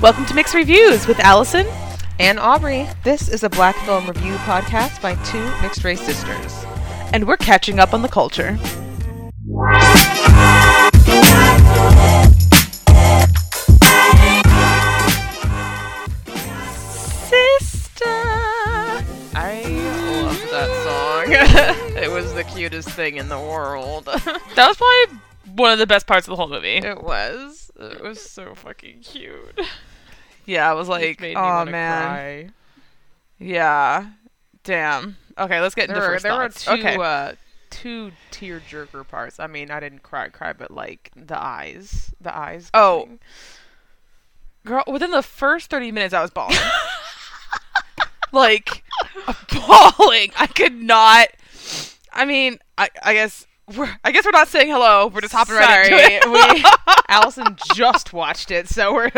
Welcome to Mixed Reviews with Allison. And Aubrey, this is a black film review podcast by two mixed race sisters. and we're catching up on the culture. The cutest thing in the world. That was probably one of the best parts of the whole movie. it was. It was so fucking cute. Yeah, I was like, oh man. cry. Yeah. Damn. Okay, let's get into There, were, first there were two okay. uh, two tear jerker parts. I mean, I didn't cry, cry, but like the eyes, the eyes. Oh. going. Girl, within the first 30 minutes, I was bawling. like, bawling. I could not. I mean, I, I guess. We're, I guess we're not saying hello. We're just hopping right into it. we Allison just watched it, so we're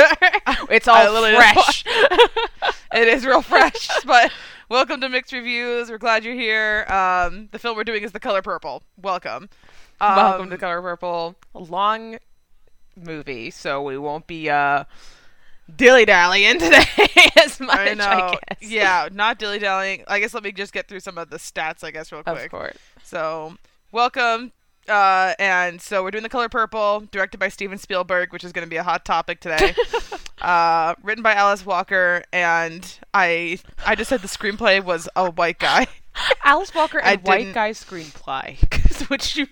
it's all fresh. it is real fresh, but welcome to Mixed Reviews. We're glad you're here. Um, the film we're doing is The Color Purple. Welcome. Um, Welcome to Color Purple. A long movie, so we won't be uh dilly dallying today as much. I I, know. guess. Yeah, not dilly dallying. I guess let me just get through some of the stats, I guess, real quick. of course. So, welcome. Uh, and so we're doing The Color Purple, directed by Steven Spielberg, which is going to be a hot topic today. uh, written by Alice Walker, and I I just said the screenplay was a white guy. Alice Walker I and White Guy screenplay. What you?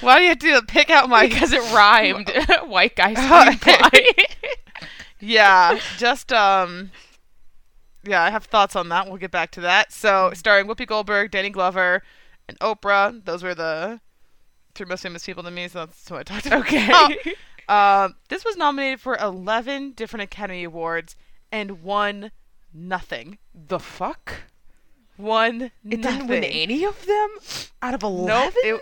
Why do you have to pick out my? because it rhymed. White Guy yeah, just um, yeah, I have thoughts on that. We'll get back to that. So, starring Whoopi Goldberg, Danny Glover, and Oprah. Those were the three most famous people to me. So that's what I talked about. okay. Um, this was nominated for 11 different Academy Awards and won nothing. the fuck? Won It nothing. didn't win any of them out of Nope. eleven. It,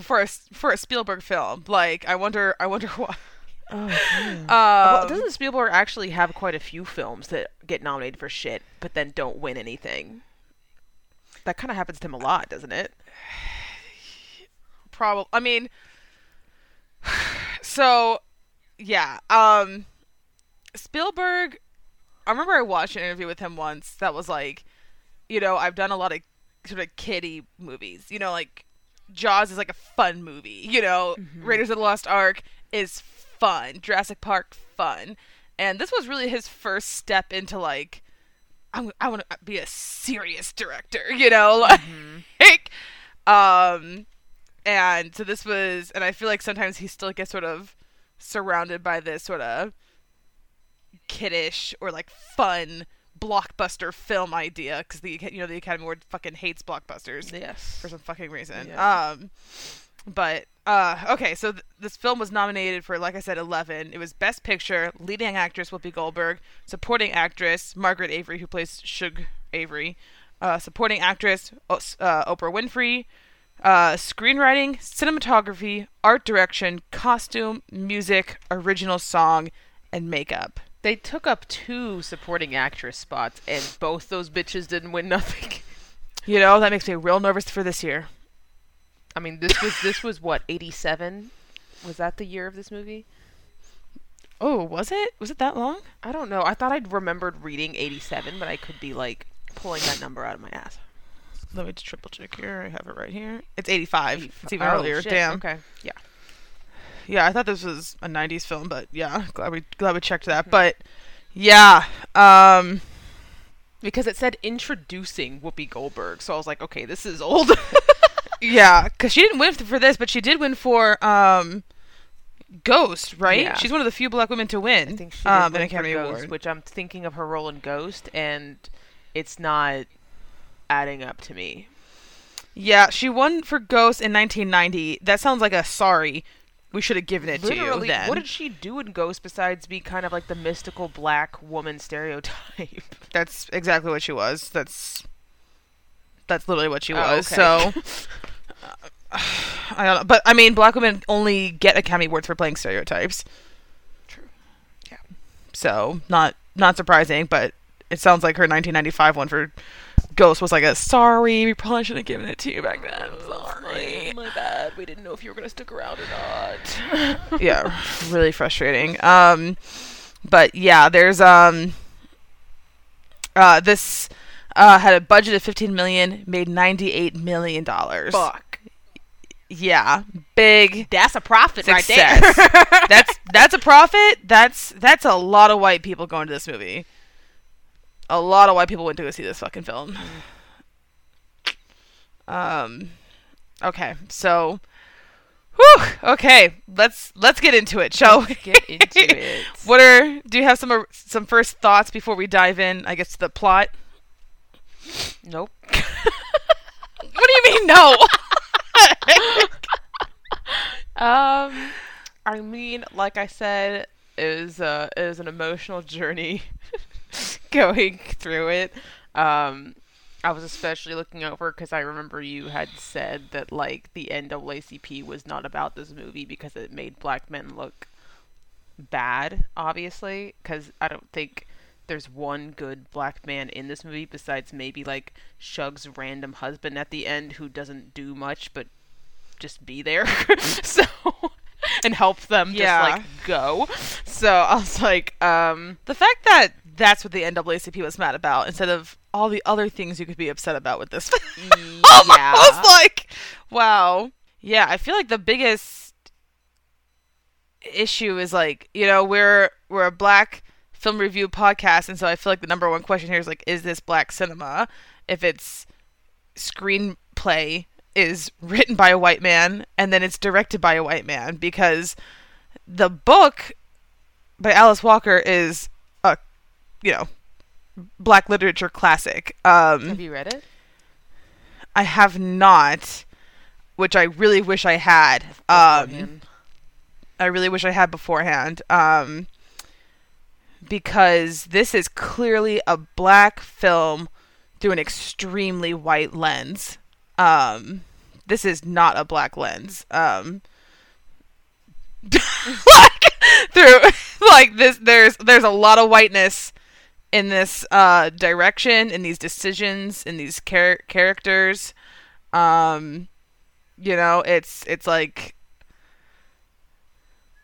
for a for a Spielberg film, like I wonder, I wonder why. oh, Um, well, doesn't Spielberg actually have quite a few films that get nominated for shit, but then don't win anything? That kind of happens to him a lot, doesn't it? probably i mean so yeah um spielberg i remember i watched an interview with him once that was like you know i've done a lot of sort of kiddie movies you know like jaws is like a fun movie you know? Raiders of the lost ark is fun. Jurassic park fun. And this was really his first step into like I'm, i want to be a serious director you know? Like um and so this was and i feel like sometimes he still gets sort of surrounded by this sort of kiddish or like fun blockbuster film idea because the you know the academy award fucking hates blockbusters Yes. for some fucking reason Yeah. um but uh okay so th- this film was nominated for like i said 11 it was best picture leading actress whoopi goldberg supporting actress margaret avery who plays shug avery uh, supporting actress uh, oprah winfrey uh, screenwriting, cinematography, art direction, costume, music, original song, and makeup. They took up two supporting actress spots, and both those bitches didn't win nothing. You know that makes me real nervous for this year. I mean, this was this was what eighty seven. Was that the year of this movie? Oh, was it? Was it that long? I don't know. I thought I'd remembered reading eighty seven, but I could be like pulling that number out of my ass. Let me just triple check here. I have it right here. It's 85. It's even Oh, earlier. shit. Damn. Okay. Yeah. Yeah, I thought this was a 90s film, but yeah, glad we glad we checked that. But yeah, um Because it said introducing Whoopi Goldberg, so I was like, okay, this is old. yeah, cuz she didn't win for this, but she did win for um Ghost, right? Yeah. She's one of the few black women to win I think she um, an for Academy Ghost, Award. which I'm thinking of her role in Ghost, and it's not adding up to me. Yeah, she won for Ghost in 1990. That sounds like a sorry. We should have given it to you then. what did she do in Ghost besides be kind of like the mystical black woman stereotype? That's exactly what she was. That's that's literally what she Oh, was. okay. So I don't know, but I mean, black women only get Academy Awards for playing stereotypes. True. Yeah. So not not surprising, but it sounds like her 1995 one for Ghost was like a sorry, we probably shouldn't have given it to you back then. Sorry. My bad. We didn't know if you were gonna stick around or not. yeah, really frustrating. Um, but yeah, there's um, uh, this uh had a budget of 15 million, made 98 million dollars. Fuck. Yeah, big That's a profit right there. that's that's a profit. That's that's a lot of white people going to this movie. A lot of white people went to go see this fucking film. Um, okay, so, whew, okay, let's let's get into it, shall we? get into it. What are? Do you have some some first thoughts before we dive in? I guess to the plot. Nope. What do you mean no? Um, I mean, like I said, it was uh, it was an emotional journey going through it. Um, I was especially looking over because I remember you had said that like the NAACP was not about this movie because it made black men look bad. Obviously, because I don't think there's one good black man in this movie besides maybe like Shug's random husband at the end who doesn't do much but just be there. so and help them Yeah. just like go. So I was like, um the fact that that's what the NAACP was mad about instead of all the other things you could be upset about with this. yeah. I was like, wow. Yeah, I feel like the biggest issue is like, you know, we're we're a black film review podcast, and so I feel like the number one question here is like, is this black cinema? If it's screenplay is written by a white man and then it's directed by a white man, because the book by Alice Walker is you know, black literature classic. Um, Have you read it? I have not, which I really wish I had. Um, I really wish I had beforehand. Um, because this is clearly a black film through an extremely white lens. Um, this is not a black lens. Um, like through like this, there's there's a lot of whiteness in this uh, direction, in these decisions, in these char- characters. Um, you know, it's it's like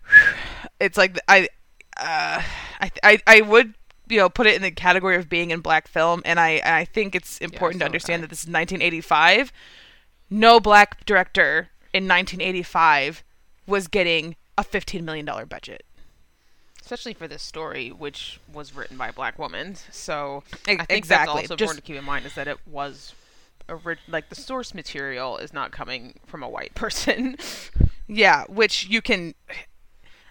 it's like I uh, I I I would you know put it in the category of being in black film, and I I think it's important to so would understand that this is 1985. No black director in 1985 was getting a 15 million dollar budget. Especially for this story, which was written by a black woman. So I think exactly. that's also Just- important to keep in mind is that it was like the source material is not coming from a white person. Yeah, which you can.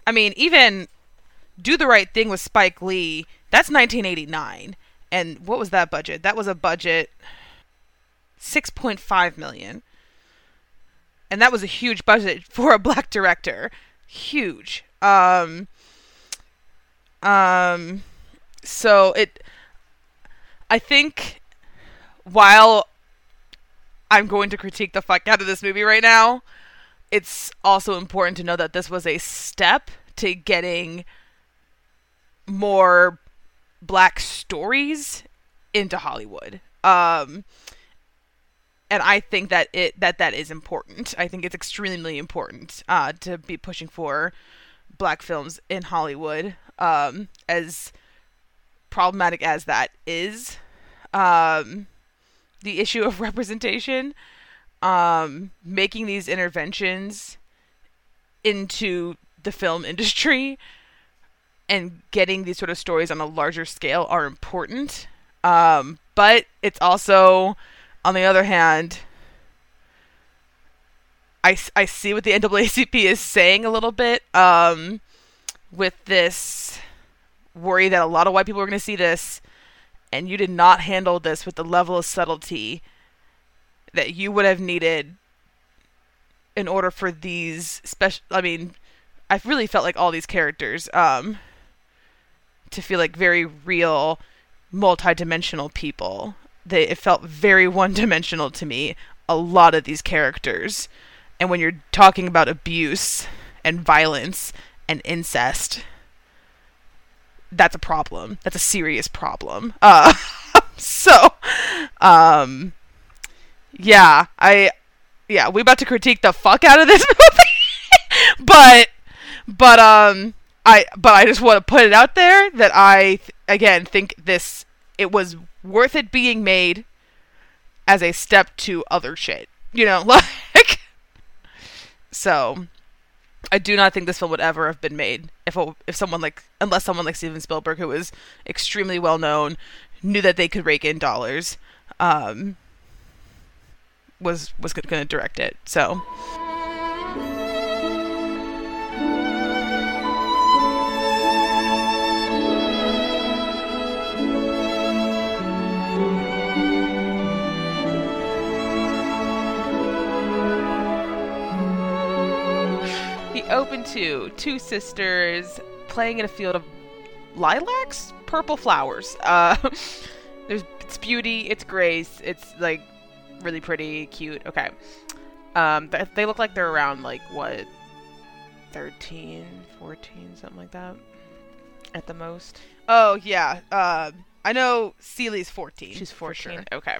I mean, even do the right thing with Spike Lee. That's 1989, and what was that budget? That was a budget 6.5 million, and that was a huge budget for a black director. Huge. Um. Um. So it. I think while I'm going to critique the fuck out of this movie right now, it's also important to know that this was a step to getting more black stories into Hollywood. Um and I think that it that that is important. I think it's extremely important uh to be pushing for black films in Hollywood um as problematic as that is. Um the issue of representation um, making these interventions into the film industry and getting these sort of stories on a larger scale are important. Um, but it's also, on the other hand, I, I see what the NAACP is saying a little bit um, with this worry that a lot of white people are going to see this, and you did not handle this with the level of subtlety that you would have needed in order for these special I mean I really felt like all these characters um to feel like very real multi-dimensional people. They it felt very one-dimensional to me a lot of these characters and when you're talking about abuse and violence and incest that's a problem that's a serious problem uh so Um, yeah, I, yeah, we about to critique the fuck out of this movie, but, but um, I, but I just want to put it out there that I th- again think this it was worth it being made as a step to other shit, you know, like. So, I do not think this film would ever have been made if a, if someone like unless someone like Steven Spielberg, who was extremely well known, knew that they could rake in dollars, um, was was going to direct it. So. Open to two sisters playing in a field of lilacs, purple flowers. Uh, there's it's beauty, it's grace, it's like really pretty, cute. Okay, um, th- they look like they're around like what, 13, 14, something like that, at the most. Oh yeah, uh, I know Celie's fourteen. She's 14. sure. Okay.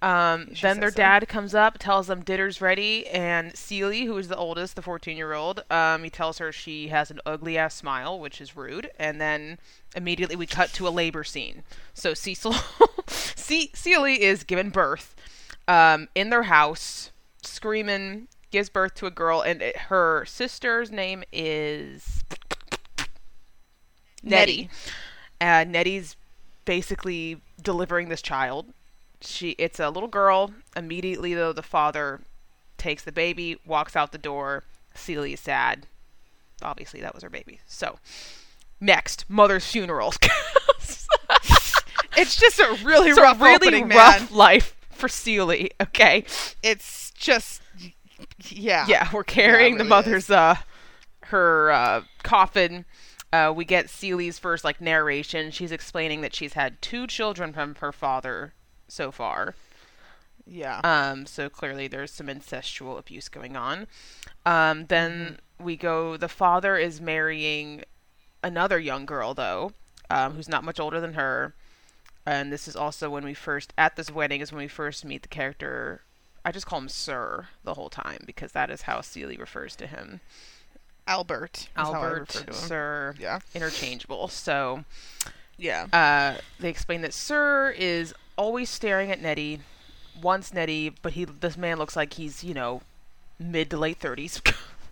Um, then their so. dad comes up, tells them dinner's ready, and Celie, who is the oldest, the 14 year old, um, he tells her she has an ugly ass smile, which is rude. And then immediately we cut to a labor scene. So Cecil, Ce- Celie is given birth um, in their house, screaming, gives birth to a girl, and it, her sister's name is Nettie. Uh, Nettie's basically delivering this child. She it's a little girl. Immediately though the father takes the baby, walks out the door. Celia is sad. Obviously that was her baby. So next, mother's funeral. It's just a really it's rough a really opening, rough life for Celia. Okay. It's just yeah. yeah, we're carrying the really mother's uh her uh coffin. Uh, we get Celie's first like narration. She's explaining that she's had two children from her father so far. Yeah. Um, so clearly there's some incestual abuse going on. Um, then we go. The father is marrying another young girl though, um, who's not much older than her. And this is also when we first at this wedding is when we first meet the character. I just call him Sir the whole time because that is how Celie refers to him. Albert. is how I Albert. Sir, Yeah. interchangeable. So Yeah. uh, they explain that Sir is always staring at Nettie, wants Nettie, but he this man looks like he's you know mid to late thirties,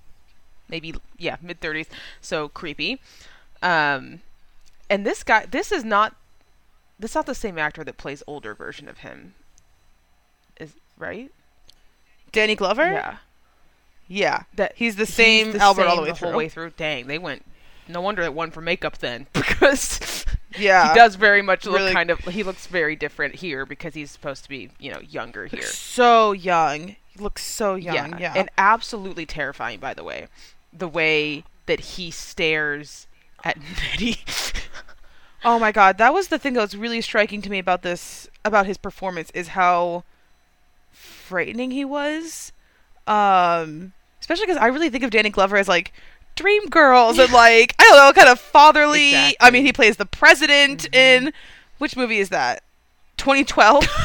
maybe yeah mid thirties, so creepy. Um, and this guy, this is not this is not the same actor that plays older version of him, is right? Danny Glover. Yeah, Yeah. that He's the he's same the Albert all the way whole through. way through. Dang, they went. No wonder it won for makeup then, because Yeah. he does very much look really- kind of he looks very different here because he's supposed to be you know younger here So young. He looks so young. Yeah. and absolutely terrifying by the way the way that he stares at Nettie oh my god, that was the thing that was really striking to me about this about his performance is how frightening he was. Um, especially because I really think of Danny Glover as like dream girls and like I don't know, kind of fatherly. I mean, he plays the president in which movie is that? 2012.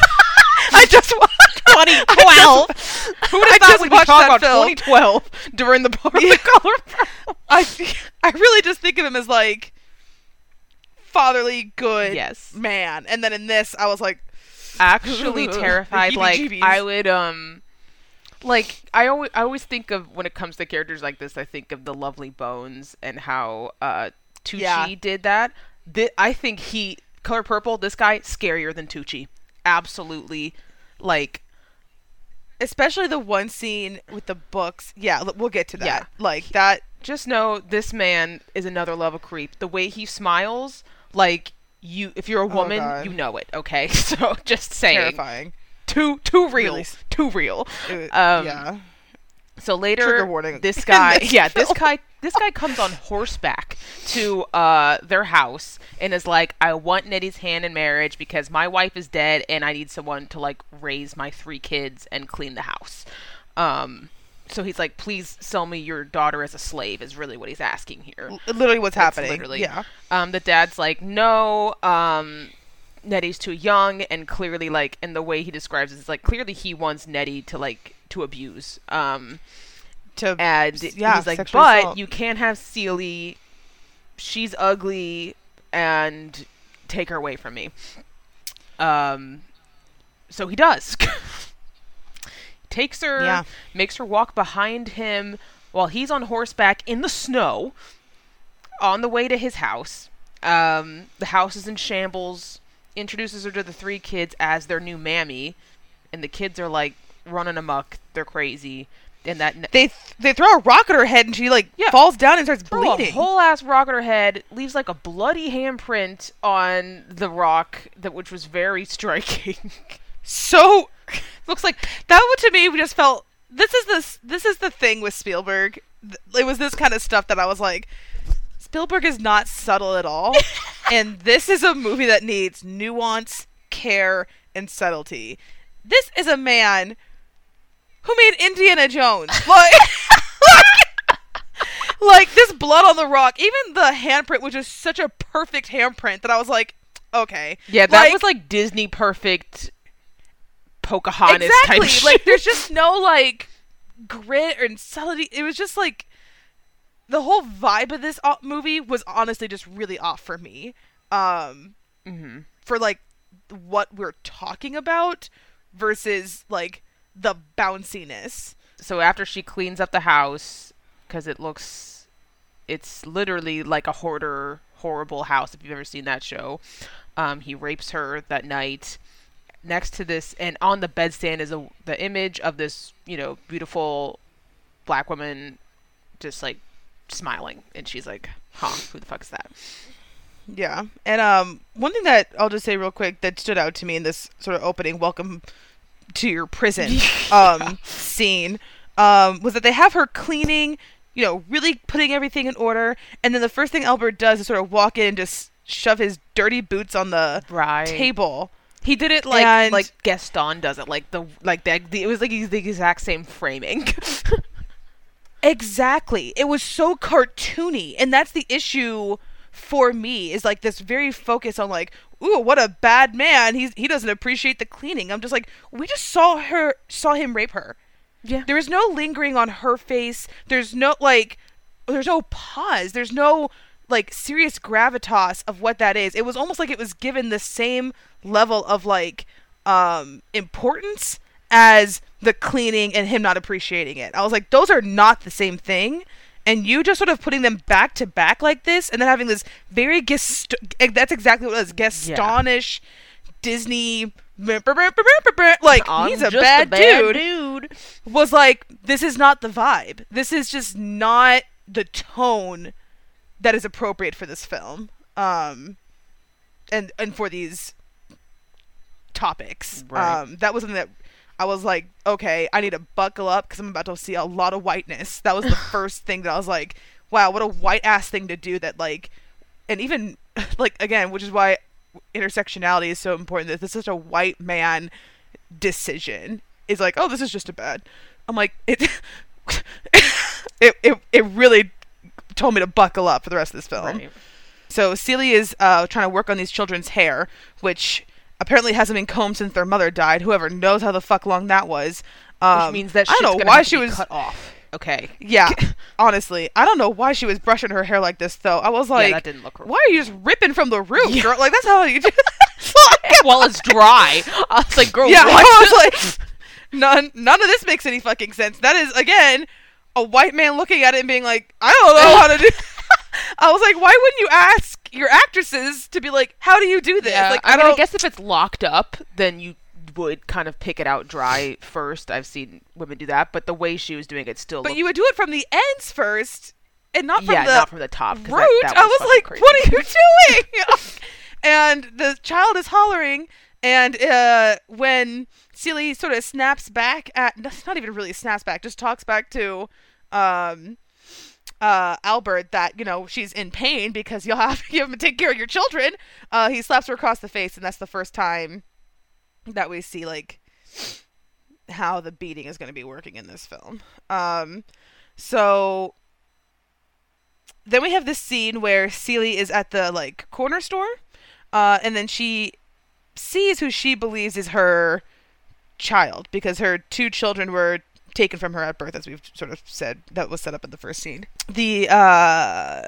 I just watched 2012 who would have thought we'd be watched talking that about film. 2012 during the part Yeah. the color? I I really just think of him as like fatherly good yes man. And then in this I was like actually terrified like. I would um like I always I always think of when it comes to characters like this I think of the Lovely Bones and how uh Tucci Yeah. did that. Thi- I think he Color Purple this guy scarier than Tucci. Absolutely like especially the one scene with the books. Yeah, we'll get to that. Yeah. Like that just know this man is another level creep. The way he smiles like you if you're a woman God. you know it, okay? So just saying terrifying. Too too real. Really too real. It- Um, yeah. So later, this guy, This yeah, this guy, this guy comes on horseback to uh, their house and is like, "I want Nettie's hand in marriage because my wife is dead and I need someone to like raise my three kids and clean the house." Um, so he's like, "Please sell me your daughter as a slave." Is really what he's asking here. Literally what's That's happening. literally- Yeah. Um, the dad's like, "No, um, Nettie's too young, and clearly, like, in the way he describes it, it's like clearly he wants Nettie to like to abuse. Um, To and yeah, he's like, but assault." you can't have Celie. She's ugly, and take her away from me. Um, so he does. Takes her, Yeah. makes her walk behind him while he's on horseback in the snow on the way to his house. Um, the house is in shambles. Introduces her to the three kids as their new mammy, and the kids are like running amok. They're crazy, and that ne- they th- they throw a rock at her head and she like Yeah. falls down and starts throw bleeding. a whole ass rock at her head, leaves like a bloody handprint on the rock that which was very striking. so looks like that one to me we just felt this is this this is the thing with Spielberg. It was this kind of stuff that I was like Spielberg is not subtle at all and this is a movie that needs nuance, care and subtlety. This is a man who made Indiana Jones. Like like this blood on the rock, even the handprint which is such a perfect handprint that I was like okay. yeah, that Like- was like Disney perfect Pocahontas exactly. type shit. Like there's just no like grit and subtlety. It was just like the whole vibe of this movie was honestly just really off for me. Um, hmm for like what we're talking about versus like the bounciness. so after she cleans up the house because it looks it's literally like a hoarder horrible house if you've ever seen that show um, he rapes her that night next to this and on the bedstand is a the image of this you know beautiful black woman just like smiling and she's like huh who the fuck is that? Yeah, and um, one thing that I'll just say real quick that stood out to me in this sort of opening "Welcome to your prison" um scene um was that they have her cleaning, you know, really putting everything in order, and then the first thing Albert does is sort of walk in and just shove his dirty boots on the right. table. he did it like And- like gaston does it like the like that it was like the exact same framing Exactly. It was so cartoony, and that's the issue for me. Is like this very focus on like, ooh, what a bad man. He's he doesn't appreciate the cleaning. I'm just like, we just saw her saw him rape her. yeah There is no lingering on her face. There's no like, there's no pause. There's no like serious gravitas of what that is. It was almost like it was given the same level of like um importance as the cleaning and him not appreciating it. I was like, those are not the same thing. And you just sort of putting them back to back like this, and then having this very gest- that's exactly what it was Gastonish Disney like I'm he's a just bad, dude dude. was like this is not the vibe this is just not the tone that is appropriate for this film um and and for these topics Right. um that was something that i was like okay i need to buckle up because i'm about to see a lot of whiteness. That was the first thing that i was like wow what a white ass thing to do that like and even like again which is why intersectionality is so important that this is such a white man decision is like oh this is just a bad. I'm like it it, it it really told me to buckle up for the rest of this film. Right. so Celia is uh, trying to work on these children's hair, which apparently hasn't been combed since their mother died. Whoever knows how the fuck long that was. Um, Which means that I don't know why she was. cut off. Okay. Yeah, honestly, I don't know why she was brushing her hair like this though. I was like, yeah, that didn't look. why are you just ripping from the roof, Yeah. girl? Like that's how you do. While it's dry, I was like, "Girl, yeah, what?" I was like, none none of this makes any fucking sense. That is again a white man looking at it and being like, I don't know how to do. I was like, why wouldn't you ask your actresses to be like, how do you do this? Yeah, like, I, mean, don't. I guess if it's locked up, then you would kind of pick it out dry first. I've seen women do that, but the way she was doing it still. But looked, you would do it from the ends first, and not from the. yeah, the not from the top. root. that- that I was fucking like, crazy. "What are you doing?" and the child is hollering, and uh, when Celie sort of snaps back at, not even really snaps back, just talks back to, um, uh, Albert that you know she's in pain because you'll have you have to take care of your children. Uh, he slaps her across the face, and that's the first time that we see like how the beating is going to be working in this film. Um, so then we have this scene where Celie is at the like corner store, uh, and then she sees who she believes is her child because her two children were taken from her at birth, as we've sort of said. That was set up in the first scene. The uh,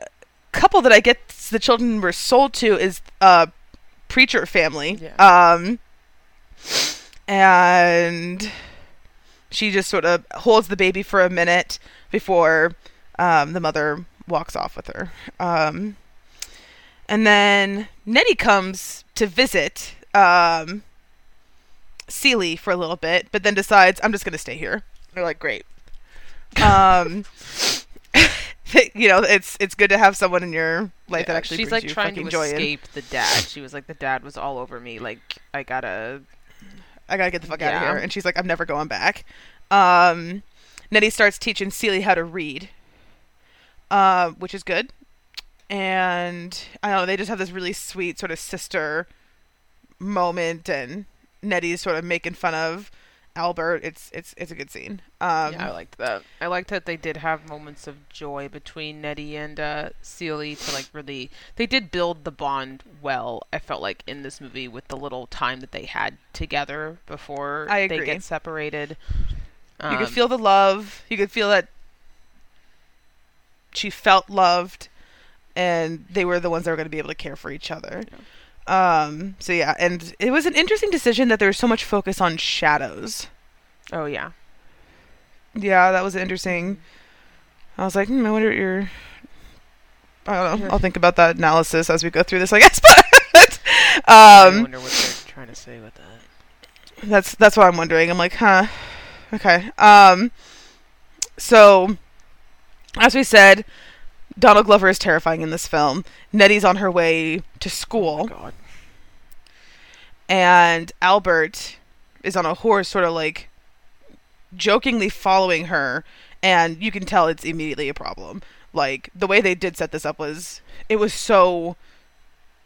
couple that I get the children were sold to is a preacher family. Yeah. Um, and she just sort of holds the baby for a minute before um, the mother walks off with her. Um, and then Nettie comes to visit um, Celie for a little bit, but then decides, I'm just going to stay here. They're like, great. Um, you know, it's it's good to have someone in your life that actually she's brings like you trying to joy. in. escape the dad. She was like, the dad was all over me. Like, I gotta. I gotta get the fuck out of here. And she's like, I'm never going back. Um, Nettie starts teaching Celie how to read, uh, which is good. And I don't know, they just have this really sweet sort of sister moment, and Nettie's sort of making fun of Albert. It's it's it's a good scene. Um, yeah, I liked that. I liked that they did have moments of joy between Nettie and uh, Celie to like really. They did build the bond well. I felt like in this movie with the little time that they had together before they get separated. you Um, could feel the love. You could feel that she felt loved, and they were the ones that were going to be able to care for each other. Um. So yeah, and it was an interesting decision that there was so much focus on shadows. Oh yeah. Yeah, that was interesting. I was like, hmm, I wonder what your. I don't know. I'll think about that analysis as we go through this, I guess. But um, I wonder what they're trying to say with that. that's that's what I'm wondering. I'm like, huh, okay. Um, so as we said, Donald Glover is terrifying in this film. Nettie's on her way to school, Oh God. and Albert is on a horse, sort of like jokingly following her, and you can tell it's immediately a problem. Like the way they did set this up was, it was so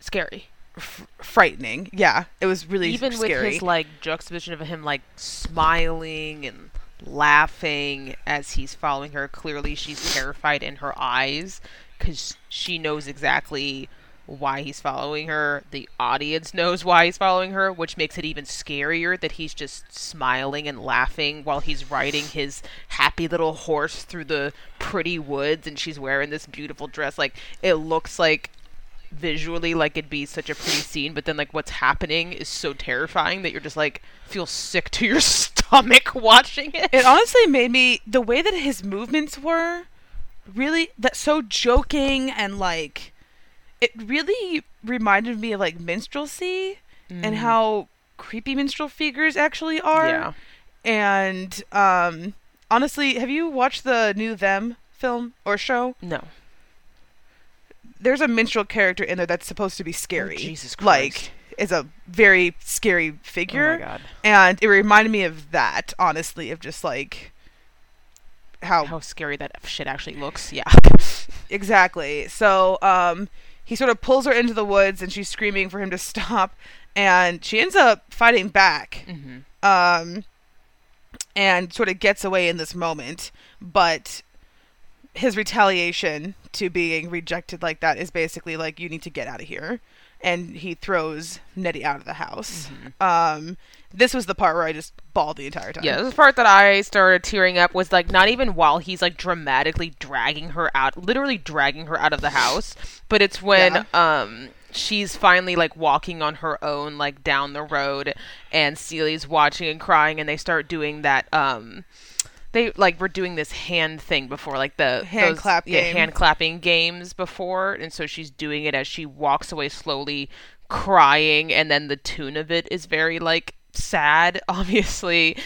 Scary. f- frightening. Yeah, it was really Even scary. with his like juxtaposition of him like smiling and laughing as he's following her. Clearly she's terrified in her eyes because she knows exactly why he's following her. The audience knows why he's following her which makes it even scarier that he's just smiling and laughing while he's riding his happy little horse through the pretty woods and she's wearing this beautiful dress. Like it looks like visually like it'd be such a pretty scene, but then like what's happening is so terrifying that you're just like feel sick to your stomach watching it. it honestly made me the way that his movements were really that so joking and like it really reminded me of like minstrelsy and how creepy minstrel figures actually are yeah. and um honestly have you watched the new them film or show No. there's a minstrel character in there that's supposed to be scary Oh, Jesus like Christ. Is a very scary Oh figure my god. and it reminded me of that honestly of just like how How scary that shit actually looks. Yeah. Exactly. So um, he sort of pulls her into the woods, and she's screaming for him to stop, and she ends up fighting back, hmm um, and sort of gets away in this moment. But his retaliation to being rejected like that is basically like, "You need to get out of here," and he throws Nettie out of the house. Um, this was the part where I just bawled the entire time. Yeah, this is the part that I started tearing up was like not even while he's like dramatically dragging her out, literally dragging her out of the house, but it's when um she's finally like walking on her own like down the road and Celie's watching and crying and they start doing that um they like were doing this hand thing before like the Hand those- clap yeah, game. hand clapping games before and so she's doing it as she walks away slowly crying and then the tune of it is very like sad obviously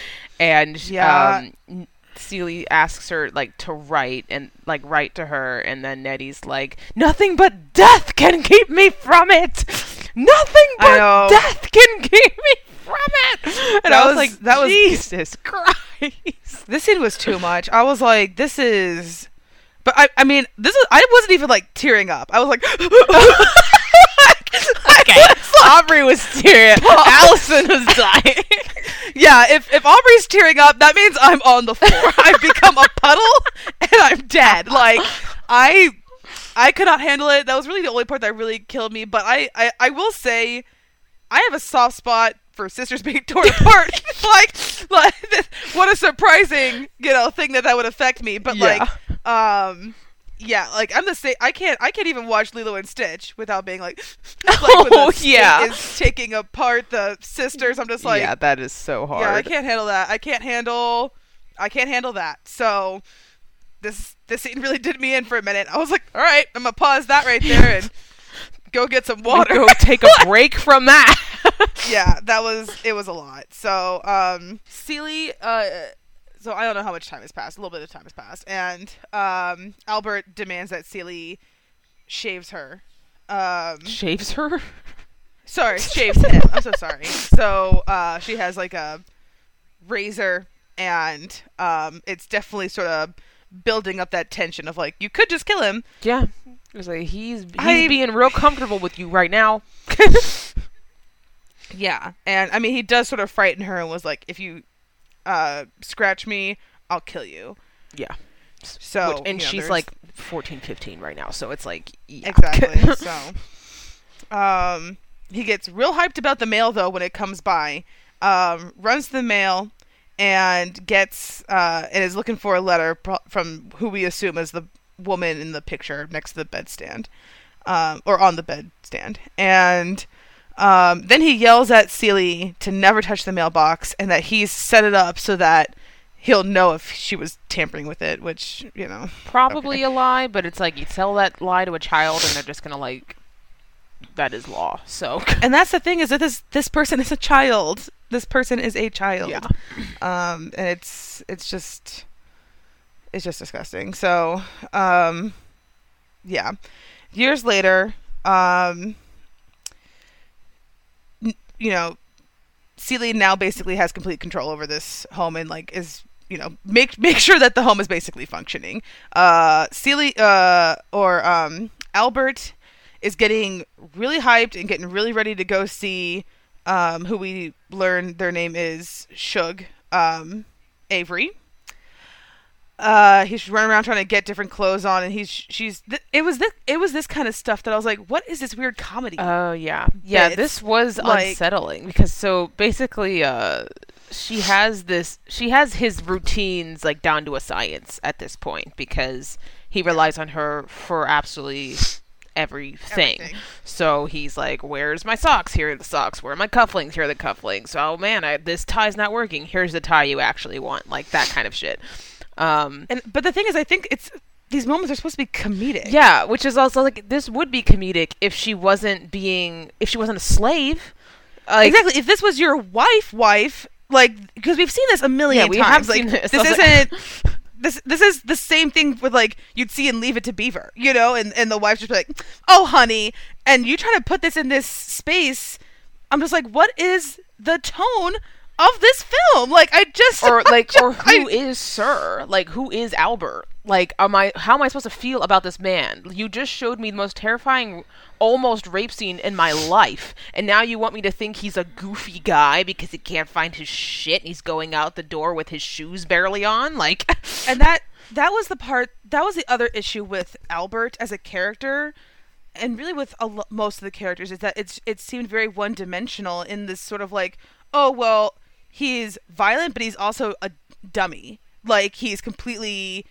and Yeah. um Celie asks her like to write and like write to her and then Nettie's like nothing but death can keep me from it nothing but death can keep me from it and That I was, was- like that was- Jesus Christ this scene was too much. I was like, this is. But I, I mean, this is. I wasn't even like tearing up. I was like, okay Aubrey was tearing up. Allison was dying yeah. If if Aubrey's tearing up, that means I'm on the floor. I've become a puddle and I'm dead. Like I, I could not handle it. That was really the only part that really killed me. But I, I, I will say, I have a soft spot for sisters being torn apart. like, like what a surprising, you know, thing that that would affect me. But Yeah. like, um, yeah, like I'm the same. I can't. I can't even watch Lilo and Stitch without being like, like Oh, yeah. is taking apart the sisters. I'm just like, yeah, that is so hard. yeah, I can't handle that. I can't handle. I can't handle that. So this this scene really did me in for a minute. I was like, all right, I'm gonna pause that right there and go get some water. Go take a break from that. Yeah, that was it was a lot. So um, Celie, uh, so I don't know how much time has passed. A little bit of time has passed, and um, Albert demands that Celie shaves her. Um, Shaves her. sorry, shaves him. I'm so sorry. So uh, she has like a razor, and um, it's definitely sort of building up that tension of like you could just kill him. Yeah. It was like he's he's I- being real comfortable with you right now. Yeah, and I mean he does sort of frighten her and was like, if you uh, scratch me, I'll kill you. Yeah. So Which- and you know, she's there's- like 14, 15 right now, so it's like exactly. so, um, he gets real hyped about the mail though when it comes by. Um, runs the mail and gets uh, and is looking for a letter pro- from who we assume is the woman in the picture next to the bedstand, um, or on the bedstand, and. Um, then he yells at Celie to never touch the mailbox and that he's set it up so that he'll know if she was tampering with it, which, you know. Probably a lie, but it's like you tell that lie to a child and they're just gonna like that is law. So And that's the thing is that this this person is a child. This person is a child. Yeah. Um, and it's it's just it's just disgusting. So, um, yeah. Years later, um, you know, Celie now basically has complete control over this home and like is you know make make sure that the home is basically functioning. Uh, Celie uh, or um, Albert is getting really hyped and getting really ready to go see um, who we learn their name is Shug um, Avery. Uh, he's running around trying to get different clothes on, and he's she's. Th- it was this it was this kind of stuff that I was like, what is this weird comedy? Oh yeah, yeah. This was like- unsettling because so basically, uh, she has this. She has his routines like down to a science at this point because he relies on her for absolutely everything. Everything. So he's like, "Where's my socks? Here are the socks. Where are my cufflinks? Here are the cufflinks. Oh man, I, this tie's not working. Here's the tie you actually want. Like that kind of shit." Um, And but the thing is, I think it's these moments are supposed to be comedic. yeah, which is also like this would be comedic if she wasn't being if she wasn't a slave. Like, exactly. If this was your wife, wife, like because we've seen this a million Yeah, we times. have like seen this. this isn't. This, this is the same thing with like you'd see in Leave It to Beaver, you know, and, and the wife just like, "Oh, honey," and you try to put this in this space. I'm just like, what is the tone of this film? Like, I just or like or I- who is Sir? Like who is Albert? Like am I how am I supposed to feel about this man? You just showed me the most terrifying almost rape scene in my life. And now you want me to think he's a goofy guy because he can't find his shit and he's going out the door with his shoes barely on? Like and that that was the part that was the other issue with Albert as a character and really with a lo- most of the characters is that it's it seemed very one dimensional in this sort of like oh well he's violent but he's also a dummy like he's completely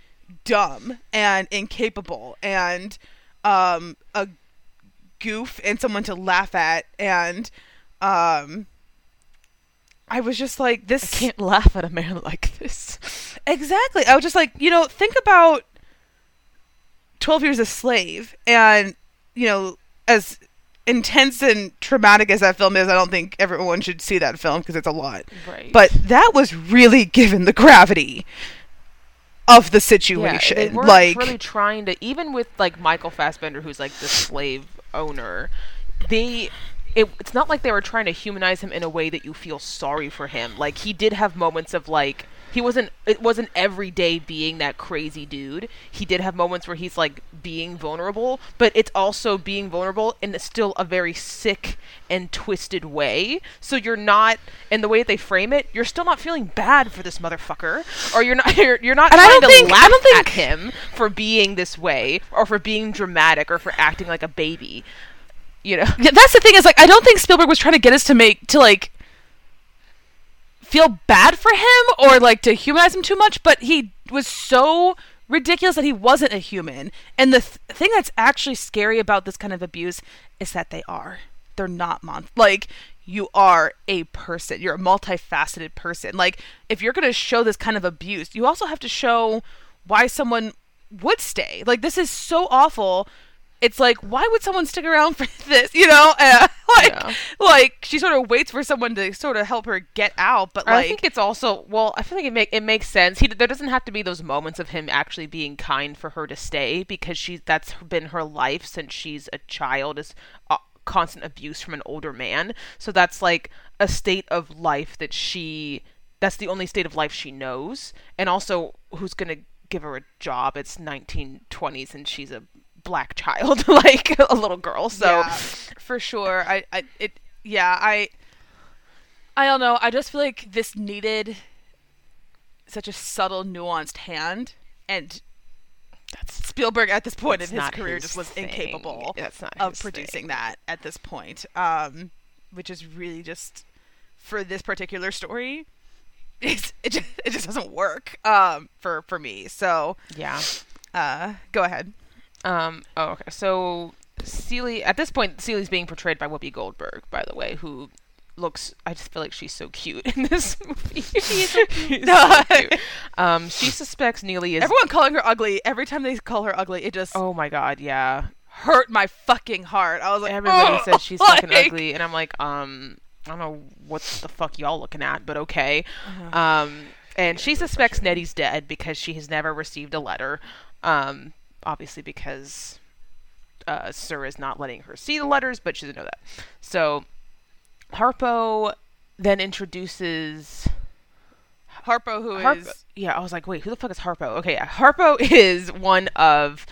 dumb and incapable and um a goof and someone to laugh at and um I was just like this I can't laugh at a man like this. Exactly. I was just like, you know, think about 12 Years a Slave and, you know, as intense and traumatic as that film is, I don't think everyone should see that film because it's a lot. Right. But that was really given the gravity of the situation. Yeah, they weren't like really trying to even with like Michael Fassbender, who's like the slave owner. They, it, it's not like they were trying to humanize him in a way that you feel sorry for him. Like he did have moments of like he wasn't. It wasn't every day being that crazy dude. He did have moments where he's like being vulnerable, but it's also being vulnerable in still a very sick and twisted way. So you're not, and the way that they frame it, you're still not feeling bad for this motherfucker, or you're not. You're, you're not And I trying don't to think- I laugh don't think- at him for being this way, or for being dramatic, or for acting like a baby. you know. Yeah, that's the thing is like I don't think Spielberg was trying to get us to make to like feel bad for him or like to humanize him too much, but he was so ridiculous that he wasn't a human. And the th- thing that's actually scary about this kind of abuse is that they are. They're not mon like you are a person. You're a multifaceted person. Like if you're going to show this kind of abuse, you also have to show why someone would stay. Like this is so awful. It's like why would someone stick around for this? You know, uh, like Yeah. like she sort of waits for someone to sort of help her get out, but I like think it's also well. I feel like it make it makes sense. He there doesn't have to be those moments of him actually being kind for her to stay because she that's been her life since she's a child is uh, constant abuse from an older man. So that's like a state of life that she that's the only state of life she knows. And also, who's gonna give her a job? It's 1920s and she's a black child, like a little girl. So Yeah, for sure. I, I, it, yeah, I, I don't know. I just feel like this needed such a subtle, nuanced hand, and that's Spielberg at this point in his career his just was thing. incapable of producing thing. that at this point. Um, which is really just for this particular story. It's, it, just, it just doesn't work um, for for me. So yeah. uh, go ahead. Um. Oh, okay. So Celie, at this point, Celie's being portrayed by Whoopi Goldberg, by the way, who looks. I just feel like she's so cute in this movie. she's so cute. Um. She suspects Nettie is. Everyone calling her ugly. Every time they call her ugly, it just oh my god. Yeah. hurt my fucking heart. I was like, Everybody "Oh," says she's fucking ugly, and I'm like, um, I don't know what the fuck y'all looking at, but okay. Uh-huh. Um, and she suspects Nettie's dead because she has never received a letter. Um, obviously because uh, Sir is not letting her see the letters, but she doesn't know that. So Harpo then introduces Harpo, who is Harpo. Yeah, I was like, wait, who the fuck is Harpo? Okay, yeah, Harpo is one of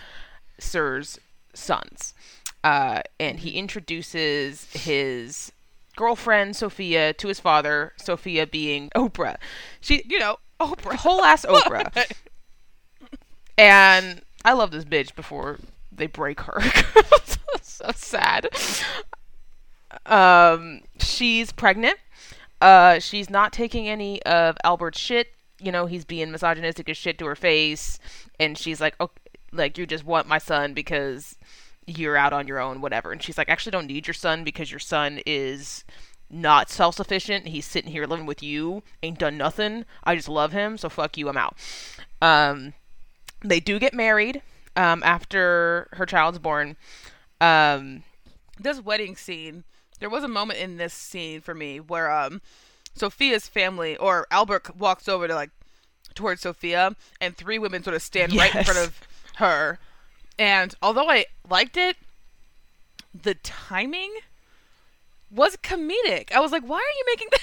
Sir's sons, uh, and he introduces his girlfriend Sophia to his father. Sophia being Oprah. She, you know, Oprah. whole ass Oprah. and I love this bitch before they break her. so sad. Um, she's pregnant. Uh, she's not taking any of Albert's shit. You know, he's being misogynistic as shit to her face, and she's like, "Okay, like you just want my son because you're out on your own, whatever." And she's like, "Actually, don't need your son because your son is." not self-sufficient. He's sitting here living with you, ain't done nothing. I just love him, so fuck you. I'm out. Um, they do get married um, after her child's born. Um, this wedding scene. There was a moment in this scene for me where um, Sophia's family or Albert walks over to like towards Sophia, and three women sort of stand right in front of her. And although I liked it, the timing was comedic. I was like, why are you making that?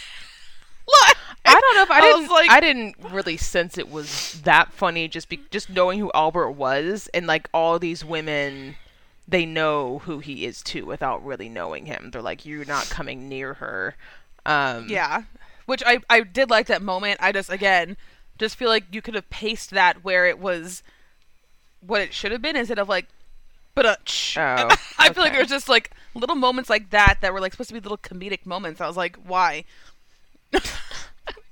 Look, I don't know if I, I didn't. like- I didn't really sense it was that funny. Just be, just knowing who Albert was, and like all these women, they know who he is too, without really knowing him. They're like, you're not coming near her. Um, Yeah. Which I I did like that moment. I just again just feel like you could have paced that where it was what it should have been instead of like but uh, Oh, I feel like okay. there was just like little moments like that that were like supposed to be little comedic moments. I was like, why?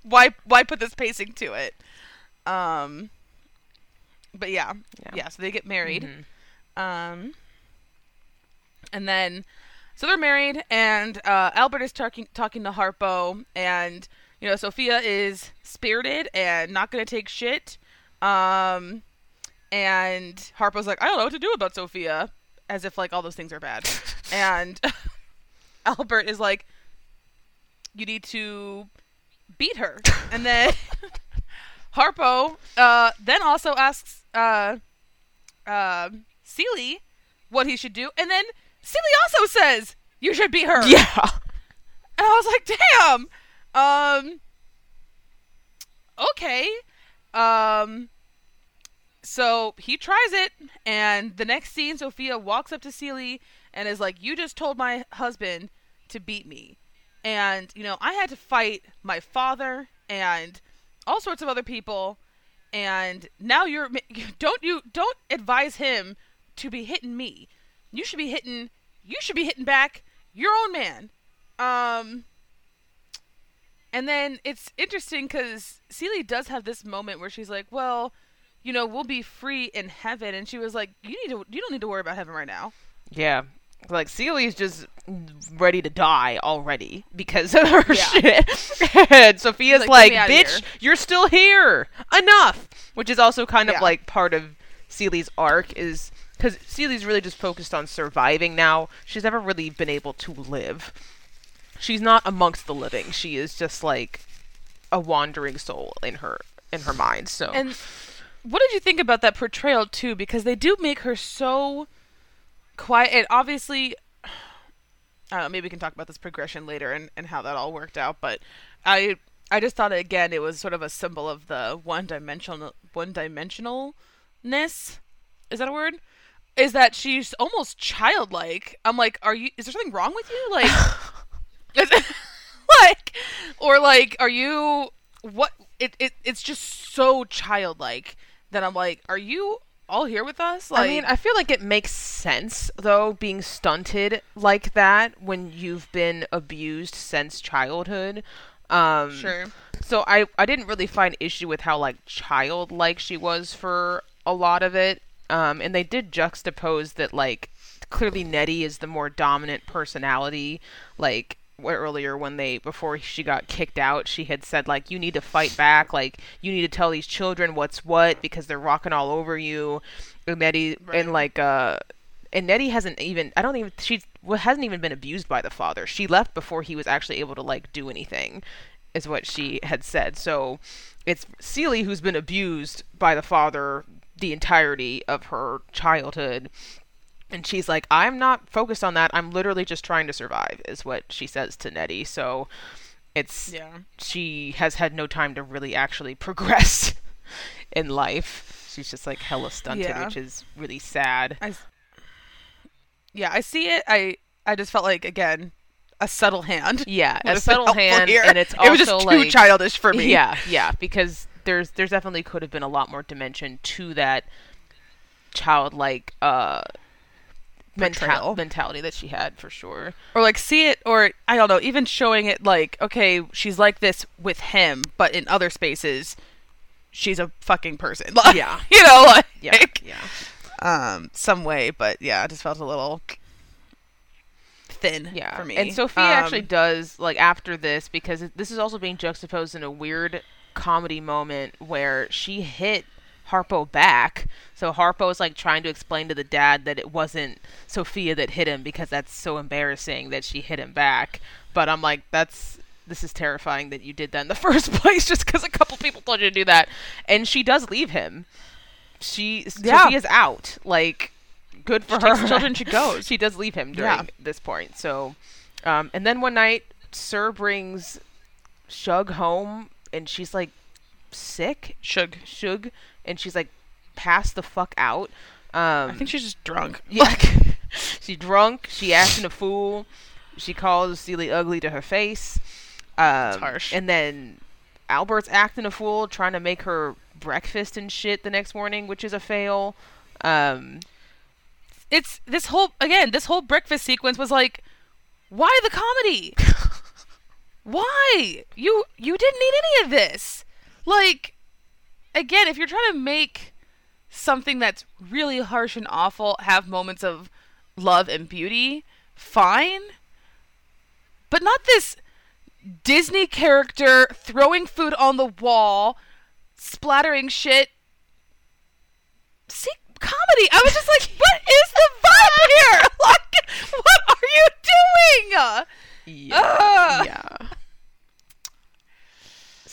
why why put this pacing to it? Um but yeah. Yeah. Yeah, so they get married. Mhm. Um, and then, so they're married, and uh, Albert is talking talking to Harpo, and you know Sophia is spirited and not gonna take shit. Um, and Harpo's like, I don't know what to do about Sophia, as if like all those things are bad. and Albert is like, you need to beat her, and then Harpo uh, then also asks uh, um, Celie what he should do, and then Celie also says you should beat her. Yeah. And I was like, damn. Um. Okay. Um. So he tries it, and the next scene, Sophia walks up to Celie and is like, "You just told my husband to beat me, and you know I had to fight my father and all sorts of other people, and now you're don't you don't advise him to be hitting me. You should be hitting you should be hitting back your own man. Um, and then it's interesting because Celie does have this moment where she's like, well, you know, we'll be free in heaven. And she was like, you need to, you don't need to worry about heaven right now. Yeah. Like Celie's just ready to die already because of her Yeah. shit. and Sophia's like, like, "Get me outta bitch, here." you're still here. Enough. Which is also kind of Yeah. like part of Celie's arc is because Celie's really just focused on surviving now. She's never really been able to live. She's not amongst the living. She is just like a wandering soul in her in her mind. So And what did you think about that portrayal too? Because they do make her so quiet. And obviously, I. Maybe we can talk about this progression later and, and how that all worked out. But I I just thought again it was sort of a symbol of the one dimensional one dimensionalness. Is that a word? Is that she's almost childlike? I'm like, are you? Is there something wrong with you? Like, it, like, or like, are you? What? It, it it's just so childlike that I'm like, are you all here with us? Like, I mean, I feel like it makes sense though, being stunted like that when you've been abused since childhood. Um, sure. So I I didn't really find issue with how like childlike she was for a lot of it. Um, and they did juxtapose that like clearly Nettie is the more dominant personality. Like earlier when they before she got kicked out, she had said like you need to fight back, like you need to tell these children what's what because they're rocking all over you. And Nettie Right. and like uh and Nettie hasn't even I don't even she well, hasn't even been abused by the father. She left before he was actually able to like do anything is what she had said. So it's Celie who's been abused by the father the entirety of her childhood. And she's like, I'm not focused on that. I'm literally just trying to survive, is what she says to Nettie. So it's Yeah. she has had no time to really actually progress in life. She's just like hella stunted, Yeah. which is really sad. I, yeah, I see it. I I just felt like again a subtle hand. Yeah, a subtle hand, here. and it's it was just too like childish for me. Yeah, yeah, because there's there's definitely could have been a lot more dimension to that childlike uh mental- mentality that she had for sure. or like see it, or I don't know, even showing it like okay, she's like this with him, but in other spaces, she's a fucking person. Like, Yeah. you know, like Yeah, yeah. um, some way. But yeah, I just felt a little thin Yeah, for me. and Sophia Um, actually does like after this because this is also being juxtaposed in a weird comedy moment where she hit Harpo back. So Harpo is like trying to explain to the dad that it wasn't Sophia that hit him because that's so embarrassing that she hit him back. But I'm like, that's this is terrifying that you did that in the first place just because a couple people told you to do that. And she does leave him. She Yeah. Sophia's out. Like, good for She her. takes children, she goes. she does leave him during Yeah. this point. So, um, and then one night, Sir brings Shug home, and she's like sick, Shug. Shug, and she's like passed the fuck out. Um, I think she's just drunk. yeah, she's drunk. She acting a fool. She calls Celie ugly to her face. Um, harsh. And then Albert's acting a fool, trying to make her breakfast and shit the next morning, which is a fail. Um, It's this whole again. This whole breakfast sequence was like, why the comedy? why you you didn't need any of this? Like, again, if you're trying to make something that's really harsh and awful have moments of love and beauty, fine. But not this Disney character throwing food on the wall, splattering shit. See, comedy. I was just like, what is the vibe here? Like, what are you doing? Yeah. Ugh. Yeah.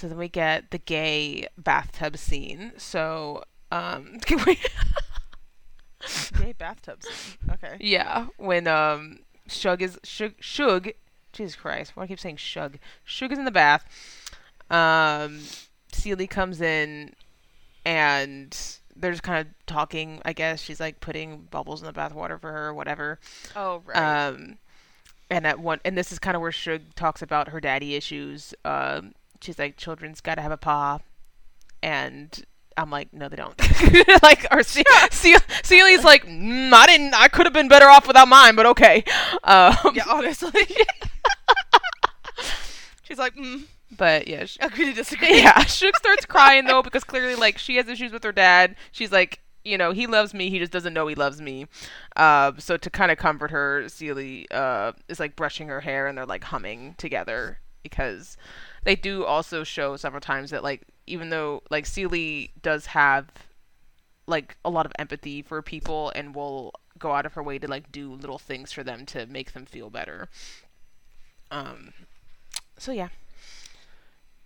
So then we get the gay bathtub scene. So, um, can we? Gay bathtub scene. Okay. yeah, when um, Shug is Shug, Shug, Jesus Christ, why do I keep saying Shug? Shug is in the bath. Um, Celie comes in, and they're just kind of talking. I guess she's like putting bubbles in the bath water for her, or whatever. Oh right. Um, and at one, and this is kind of where Shug talks about her daddy issues. Um, she's like, children's got to have a pa, and I'm like, no, they don't. like, or Ce- Ce- Celie's like, mm, I didn't. I could have been better off without mine, but okay. Um, Yeah, honestly. She's like, mm, but yeah, sh- agree to disagree. yeah. Shug starts crying though because clearly, like, she has issues with her dad. She's like, you know, he loves me. He just doesn't know he loves me. Uh, so to kind of comfort her, Celie uh, is like brushing her hair, and they're like humming together because they do also show several times that like even though like Celie does have like a lot of empathy for people and will go out of her way to like do little things for them to make them feel better. Um so yeah.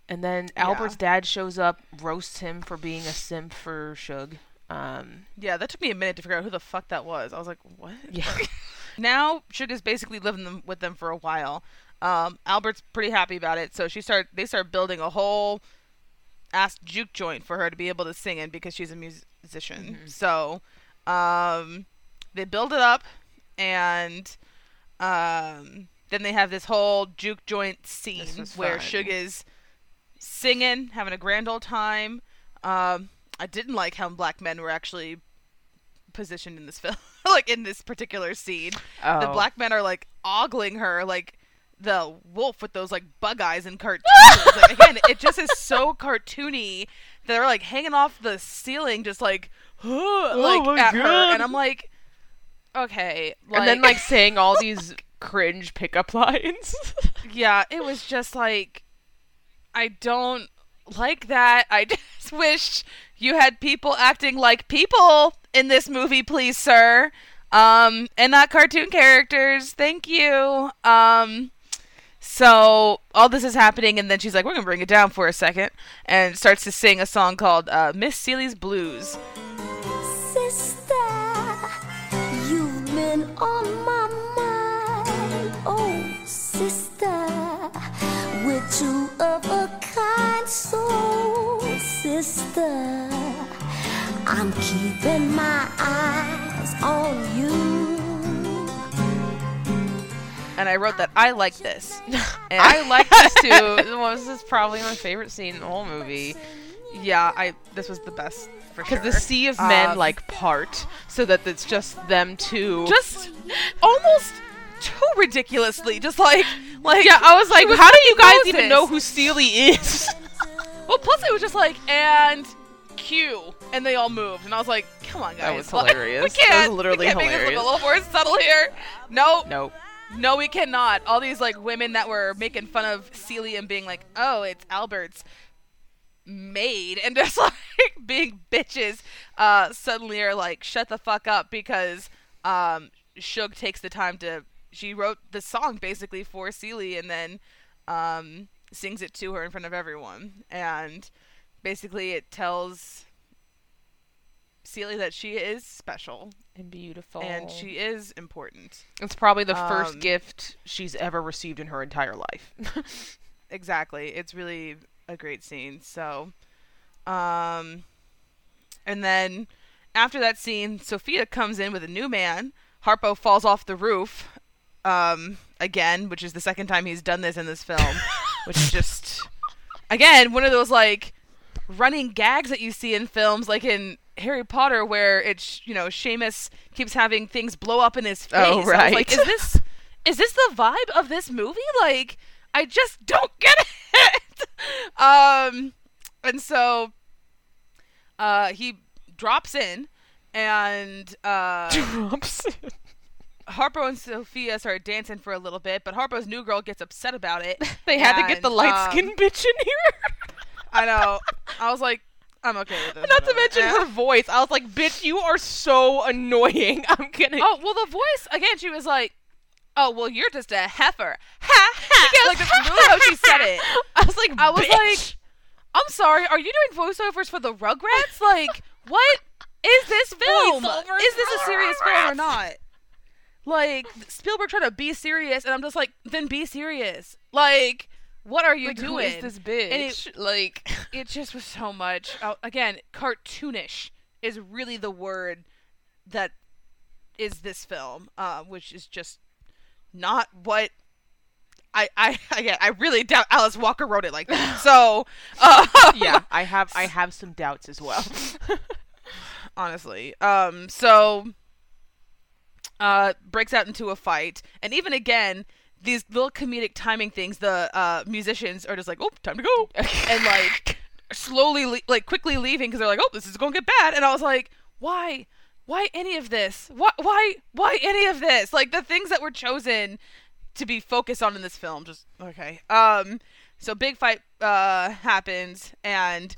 And then Yeah. Albert's dad shows up, roasts him for being a simp for Shug. Um Yeah, that took me a minute to figure out who the fuck that was. I was like, what? yeah. now Sugar's basically living them, with them for a while. Um, Albert's pretty happy about it, so she start they start building a whole ass juke joint for her to be able to sing in because she's a musician. Mhm. So um, they build it up, and um, then they have this whole juke joint scene where is singing, having a grand old time. Um, I didn't like how black men were actually positioned in this film, like in this particular scene. The Oh. black men are like ogling her like the wolf with those like bug eyes in cartoons. like, again, it just is so cartoony. They're like hanging off the ceiling, just like, like Oh my at her, and I'm like, okay, and then like saying all these cringe pickup lines. yeah, it was just like, I don't like that. I just wish you had people acting like people in this movie, please, sir. Um, and not cartoon characters. Thank you. Um, so all this is happening, and then she's like, "We're gonna bring it down for a second, and starts to sing a song called uh, "Miss Celie's Blues." Sister, you've been on my mind. Oh, sister, we're two of a kind soul. Sister, I'm keeping my eyes on you. And I wrote that I like this. And I like this too. Well, this is probably my favorite scene in the whole movie yeah, I this was the best for because sure. the sea of men Um, like part so that it's just them two. just almost too ridiculously, just like like yeah, I was like, was how do you guys Moses. even know who Celie is? Well, plus it was just like and Q, and they all moved, and I was like, come on, guys, That was Like, hilarious. We That was can't, literally we can't make hilarious. this look a little more subtle here. No, nope. No, we cannot. All these like women that were making fun of Celie and being like, oh, it's Albert's maid, and just like being bitches, uh, suddenly are like, shut the fuck up because um, Shug takes the time to. She wrote the song basically for Celie, and then um, sings it to her in front of everyone, and basically it tells Celie that she is special And beautiful. and she is important. It's probably the first Um, gift she's ever received in her entire life. Exactly. It's really a great scene. So, um, and then after that scene, Sophia comes in with a new man. Harpo falls off the roof, um, again, which is the second time he's done this in this film, which is just, again, one of those like running gags that you see in films, like in Harry Potter, where it's you know Seamus keeps having things blow up in his face. Oh, I was right. like, is this is this the vibe of this movie? Like, I just don't get it. um, and so, uh, he drops in, and uh, Drops. Harpo and Sophia start dancing for a little bit, but Harpo's new girl gets upset about it. They had to get the And, light um, skinned bitch in here. I know. I was like, I'm okay with this. Not to mention Yeah. her voice. I was like, bitch, you are so annoying. I'm gonna. Oh well, the voice again. She was like, "Oh well, you're just a heifer." Ha ha. Goes, like that's really how she said it. I was like, I was "Bitch." like, I'm sorry. Are you doing voiceovers for the Rugrats? Like, what is this film? Is this a serious Rugrats. film or not? Like Spielberg trying to be serious, and I'm just like, then be serious. Like, what are you Like, doing? is this bitch? And it- like, it just was so much. Uh, again, cartoonish is really the word that is this film, uh, which is just not what I, I again, I really doubt Alice Walker wrote it like that. So, uh, yeah, I have I have some doubts as well. honestly. Um, so uh, breaks out into a fight, and even again, these little comedic timing things. The uh, musicians are just like, "Oh, time to go," and like slowly, le- like quickly leaving because they're like, "Oh, this is going to get bad." And I was like, "Why? Why any of this? Why? Why? Why any of this? Like the things that were chosen to be focused on in this film. Just okay. Um, so big fight uh happens, and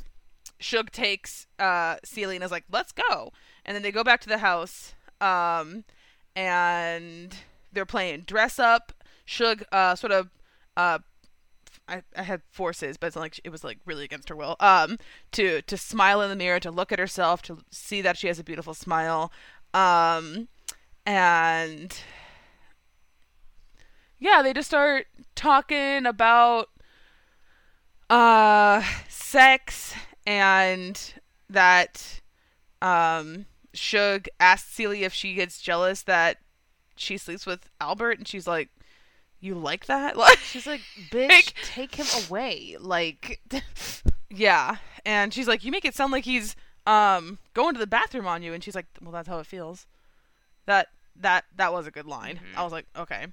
Shug takes uh Celie and is like, "Let's go," and then they go back to the house. Um, and they're playing dress up. Shug uh sort of uh I, I had forces, but it's like it was like really against her will. Um, to to smile in the mirror, to look at herself, to see that she has a beautiful smile. Um, and yeah, they just start talking about uh sex and that um Shug asked Celie if she gets jealous that she sleeps with Albert, and she's like, "You like that?" Like, She's like, "Bitch, Like- take him away!" Like, yeah, and she's like, "You make it sound like he's um going to the bathroom on you," and she's like, "Well, that's how it feels." That that that was a good line. I was like, okay,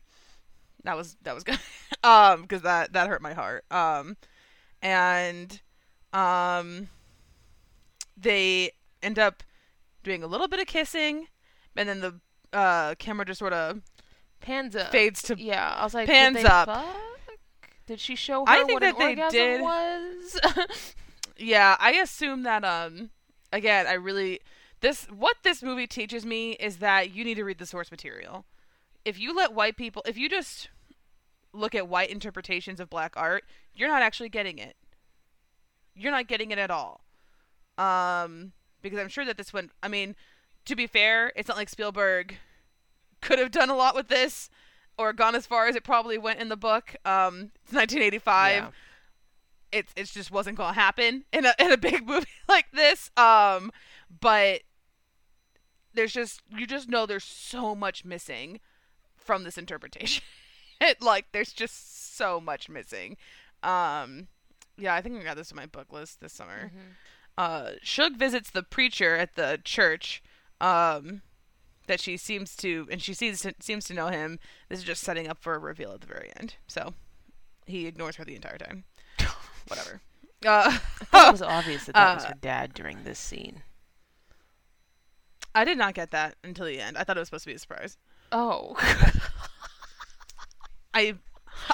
that was that was good, um, because that that hurt my heart. Um, and um, they end up doing a little bit of kissing, and then the uh camera just sort of pans up. fades to Yeah, I was like, Pans did they up. Fuck? Did she show her I think what an that they orgasm did. was? Yeah, I assume that um again, I really this what this movie teaches me is that you need to read the source material. If you let white people if you just look at white interpretations of black art, you're not actually getting it. You're not getting it at all. Um because I'm sure that this one, I mean, to be fair, it's not like Spielberg could have done a lot with this or gone as far as it probably went in the book. Um it's 1985 Yeah. it's it just wasn't gonna happen in a in a big movie like this. Um, but there's just you just know there's so much missing from this interpretation. it like there's just so much missing. Um, yeah, I think I got this on my book list this summer. Uh, Shug visits the preacher at the church. Um, that she seems to, and she sees seems to know him. This is just setting up for a reveal at the very end. So he ignores her the entire time whatever. Uh, it was obvious that that was Uh, her dad during this scene. I did not get that until the end. I thought it was supposed to be a surprise. Oh, I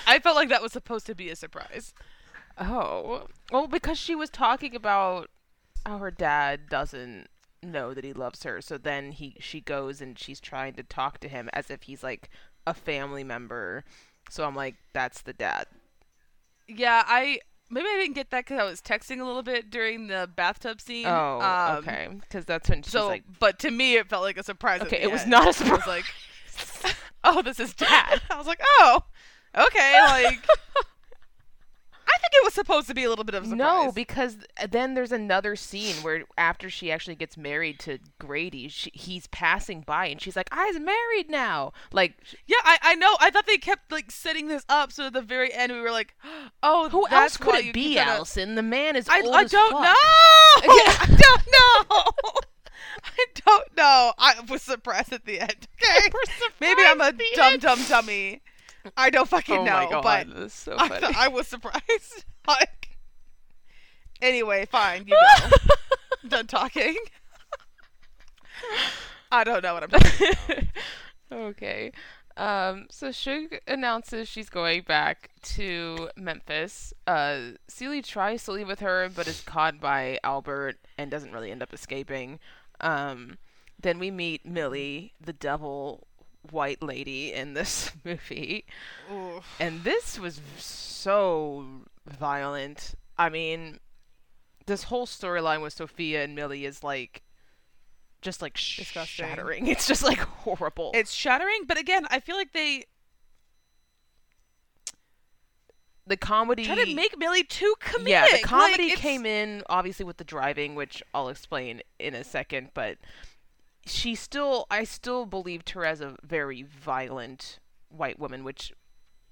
I felt like that was supposed to be a surprise. oh. Well, because she was talking about how her dad doesn't know that he loves her, so then he she goes and she's trying to talk to him as if he's like a family member. So I'm like, that's the dad. Yeah, I maybe I didn't get that because I was texting a little bit during the bathtub scene. Oh, Um, okay. Because that's when she's So, like, but to me, it felt like a surprise. Okay, it was end. not a I was surprise. like, oh, this is dad. I was like, oh, okay. Like, I think it was supposed to be a little bit of a surprise. No, because then there's another scene where after she actually gets married to Grady, she, he's passing by and she's like, ah, "I'm married now." Like, Yeah, I, I know. I thought they kept like setting this up, so at the very end we were like, "Oh, who else could it be, Allison? The man is I, old I as don't fuck. know. I don't know. I don't know. I was surprised at the end. Okay, maybe I'm a dumb dumb dummy. I don't fucking Oh know, my god, but so I, th- I was surprised. like, anyway, fine, you go. Done talking. I don't know what I'm talking about. okay. Um, so Shug announces she's going back to Memphis. Uh, Celie tries to leave with her, but is caught by Albert and doesn't really end up escaping. Um, then we meet Millie, the devil white lady in this movie. Oof. And this was so violent. I mean, this whole storyline with Sophia and Millie is like just like Disgusting. shattering. It's just like horrible. It's shattering, but again, I feel like they the comedy try to make Millie too comedic. yeah the comedy it's- came in obviously with the driving which i'll explain in a second but she still i still believed her as a very violent white woman which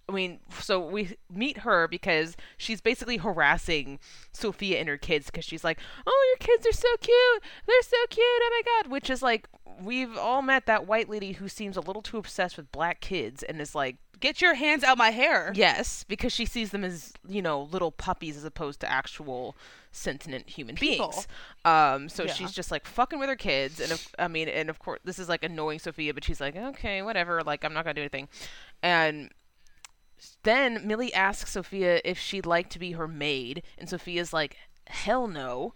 I mean, so we meet her because she's basically harassing Sophia and her kids because she's like, "Oh, your kids are so cute. They're so cute. Oh my god!" Which is like, we've all met that white lady who seems a little too obsessed with black kids and is like, Get your hands out my hair. yes, because she sees them as you know little puppies as opposed to actual sentient human People. beings. Um, so Yeah. she's just like fucking with her kids, and if, I mean, and of course, this is like annoying Sophia, but she's like, okay, whatever. Like, I'm not gonna do anything, and then Millie asks Sophia if she'd like to be her maid, and Sophia's like, "Hell no,"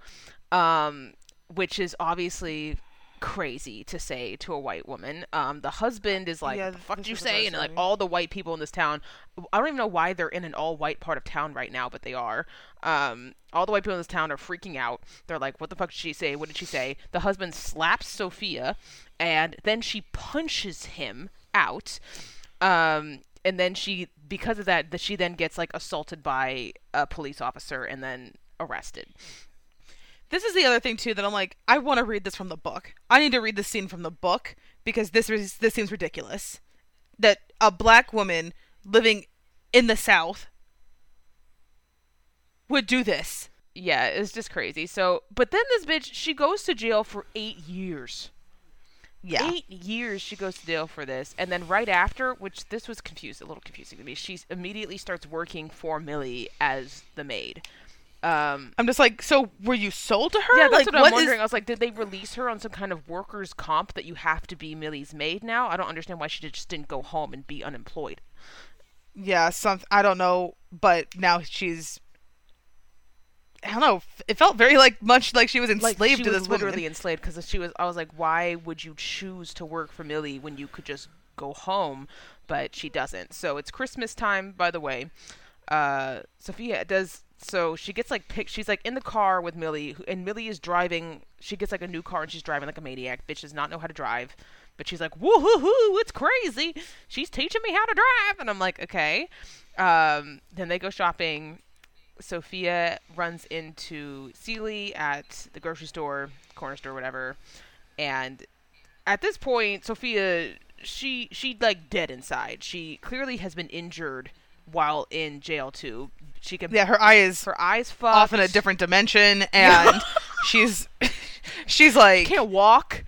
um, which is obviously crazy to say to a white woman. Um, the husband is like, Yeah, "What the fuck did you is what I say?" And like all the white people in this town, I don't even know why they're in an all-white part of town right now, but they are. Um, all the white people in this town are freaking out. They're like, "What the fuck did she say? What did she say?" The husband slaps Sophia, and then she punches him out um and then she because of that that she then gets like assaulted by a police officer and then arrested This is the other thing too that I'm like, I want to read this from the book. I need to read this scene from the book because this is this seems ridiculous. That a black woman living in the South would do this. yeah it's just crazy so but then this bitch she goes to jail for eight years Yeah. eight years she goes to jail for this and then right after which this was confused a little confusing to me she immediately starts working for millie as the maid um I'm just like, so were you sold to her? Yeah, that's like, what I'm what is- wondering. I was like, did they release her on some kind of workers' comp that you have to be Millie's maid now? I don't understand why she just didn't go home and be unemployed. Yeah, some I don't know, but now she's. I don't know. It felt very like much like she was enslaved Like she to was this literally woman. enslaved because she was. I was like, why would you choose to work for Millie when you could just go home? But she doesn't. So it's Christmas time, by the way. Uh, Sophia does. So she gets like picked. She's like in the car with Millie, and Millie is driving. She gets like a new car and she's driving like a maniac. Bitch does not know how to drive. But she's like, woo hoo hoo, it's crazy. She's teaching me how to drive. And I'm like, okay. Um, then they go shopping. Sophia runs into Celie at the grocery store, corner store, whatever, and at this point, Sophia she she like dead inside. She clearly has been injured while in jail too. She can Yeah, her eye is her eyes fucked. off in a different dimension, and she's she's like, can't walk.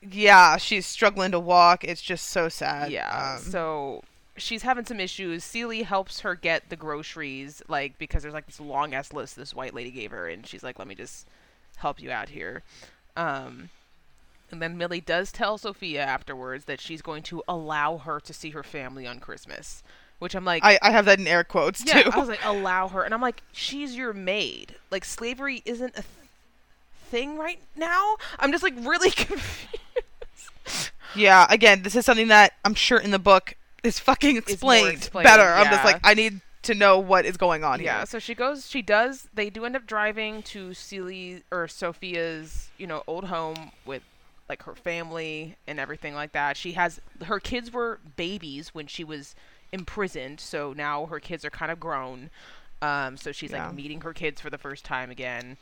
yeah, she's struggling to walk. It's just so sad. Yeah. Um, so she's having some issues. Celie helps her get the groceries, like because there's like this long ass list this white lady gave her, and she's like, "Let me just help you out here." Um, and then Millie does tell Sophia afterwards that she's going to allow her to see her family on Christmas, which I'm like, I, I have that in air quotes yeah, too. I was like, allow her, and I'm like, she's your maid. Like slavery isn't a th- thing right now. I'm just like really confused. yeah, again, this is something that I'm sure in the book is fucking explained, explained, better. I'm just like, I need to know what is going on here. Yeah, here. so she goes. She does. They do end up driving to Celie or Sophia's, you know, old home with like her family and everything like that. She has her kids were babies when she was imprisoned, so now her kids are kind of grown. Um, so she's Yeah. like meeting her kids for the first time again,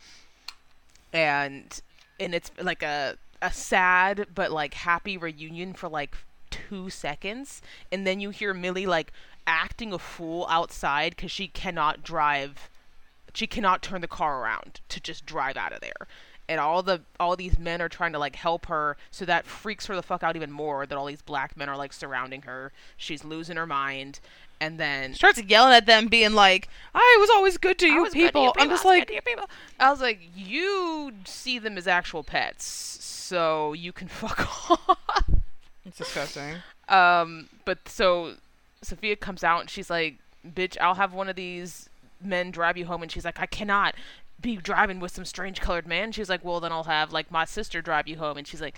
and and it's like a a sad but like happy reunion for like two seconds, and then you hear Millie like acting a fool outside because she cannot drive she cannot turn the car around to just drive out of there and all the all these men are trying to like help her so that freaks her the fuck out even more that all these black men are like surrounding her she's losing her mind and then Starts yelling at them, being like, "I was always good to you good to people." I'm just like, you people. I was like, you see them as actual pets, so you can fuck off. it's disgusting. Um, but so Sophia comes out and she's like, "Bitch, I'll have one of these men drive you home." And she's like, "I cannot be driving with some strange colored man." She's like, "Well, then I'll have like my sister drive you home." And she's like,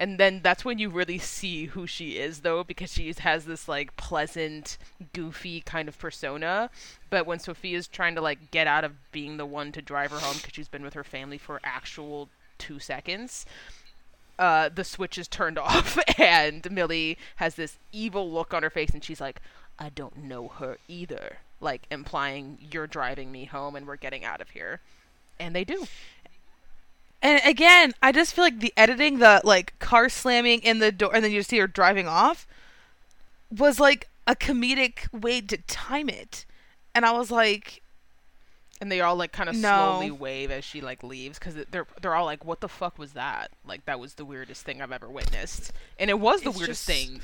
and then that's when you really see who she is, though, because she has this like pleasant, goofy kind of persona. But when Sophia's trying to like get out of being the one to drive her home because she's been with her family for actual two seconds, uh, the switch is turned off, and Millie has this evil look on her face, and she's like, "I don't know her either," like implying you're driving me home and we're getting out of here. And they do. And again, I just feel like the editing, the like car slamming in the door, and then you see her driving off, was like a comedic way to time it. And I was like, And they all like kind of No. slowly wave as she like leaves because they're they're all like, "What the fuck was that? Like that was the weirdest thing I've ever witnessed." And it was the It's weirdest just- thing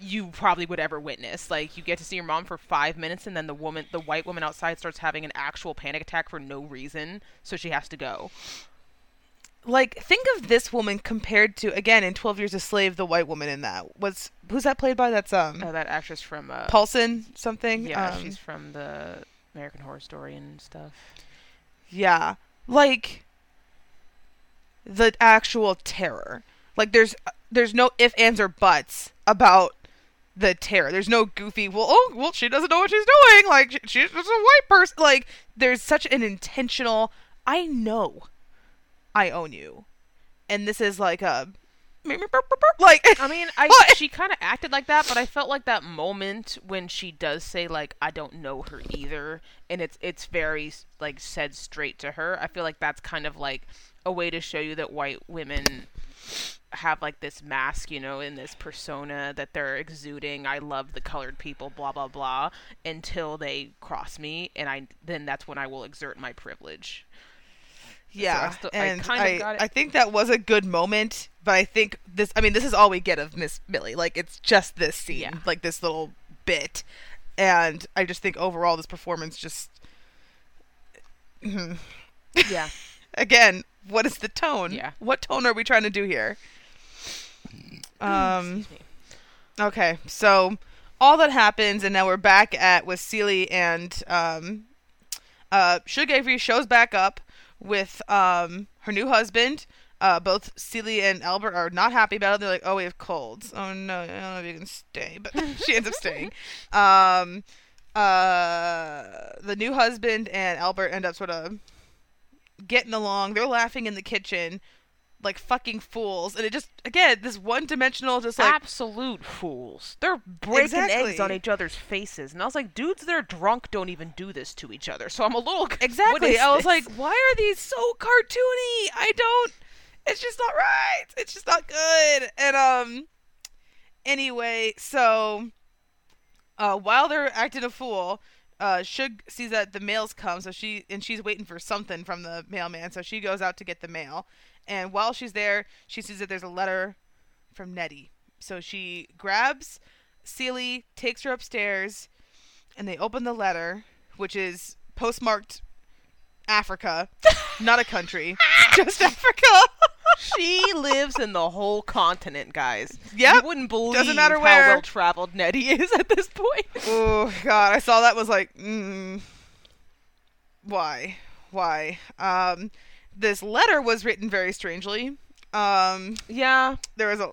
you probably would ever witness. Like you get to see your mom for five minutes, and then the woman, the white woman outside, starts having an actual panic attack for no reason, so she has to go. like think of this woman compared to again in 12 Years a Slave, the white woman in that was who's that played by? That's um Uh, that actress from uh, Paulson something. yeah, Um, she's from the American Horror Story and stuff. Yeah. Like the actual terror. Like there's there's no if ands or buts about the terror. There's no goofy, well, oh, well, she doesn't know what she's doing. Like she, she's just a white person. Like there's such an intentional I know I own you. And this is like a like I mean, I What? she kind of acted like that, but I felt like that moment when she does say like I don't know her either, and it's it's very like said straight to her. I feel like that's kind of like a way to show you that white women have like this mask, you know, in this persona that they're exuding. I love the colored people, blah blah blah, until they cross me, and I then that's when I will exert my privilege. Yeah, I still- I and I, it. I think that was a good moment, but I think this. I mean, this is all we get of Miss Millie. Like, it's just this scene, Yeah. like this little bit, and I just think overall this performance just. Hmm. Yeah. Again, what is the tone? Yeah. What tone are we trying to do here? Um. Excuse me. Okay, so all that happens, and now we're back at with Celie and um, uh, Shug Avery shows back up with um her new husband. Uh, both Celie and Albert are not happy about it. They're like, "Oh, we have colds. Oh no, I don't know if you can stay." But she ends up staying. Um, uh, the new husband and Albert end up sort of getting along. They're laughing in the kitchen like fucking fools, and it just again this one-dimensional, just like absolute fools. They're breaking eggs on each other's faces, and I was like, dudes that are drunk don't even do this to each other. So I'm a little Exactly. I was this? like, why are these so cartoony? I don't. It's just not right. It's just not good. And um. Anyway, so. Uh, while they're acting a fool, uh, Shug sees that the mails come, so she and she's waiting for something from the mailman, so she goes out to get the mail. And while she's there, she sees that there's a letter from Nettie. So she grabs Celie, takes her upstairs, and they open the letter, which is postmarked Africa, not a country, just Africa. She lives in the whole continent, guys. Yeah, You wouldn't believe Doesn't matter how where. well traveled Nettie is at this point. oh God, I saw that was like, mm, why, why? Um, this letter was written very strangely. Um, Yeah. there was a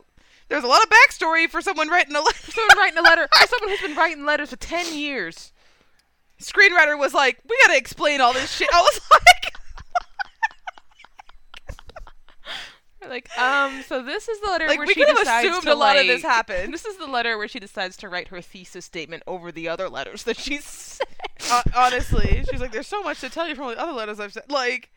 there was a lot of backstory for someone writing a letter. Someone writing a letter. For someone who's been writing letters for ten years. Screenwriter was like, we gotta explain all this shit. I was like, Like, um, so this is the letter like where we she could have decides assumed to a lot of this happened. This is the letter where she decides to write her thesis statement over the other letters that she's sent. Hon- honestly, she's like, there's so much to tell you from all the other letters I've sent. Like,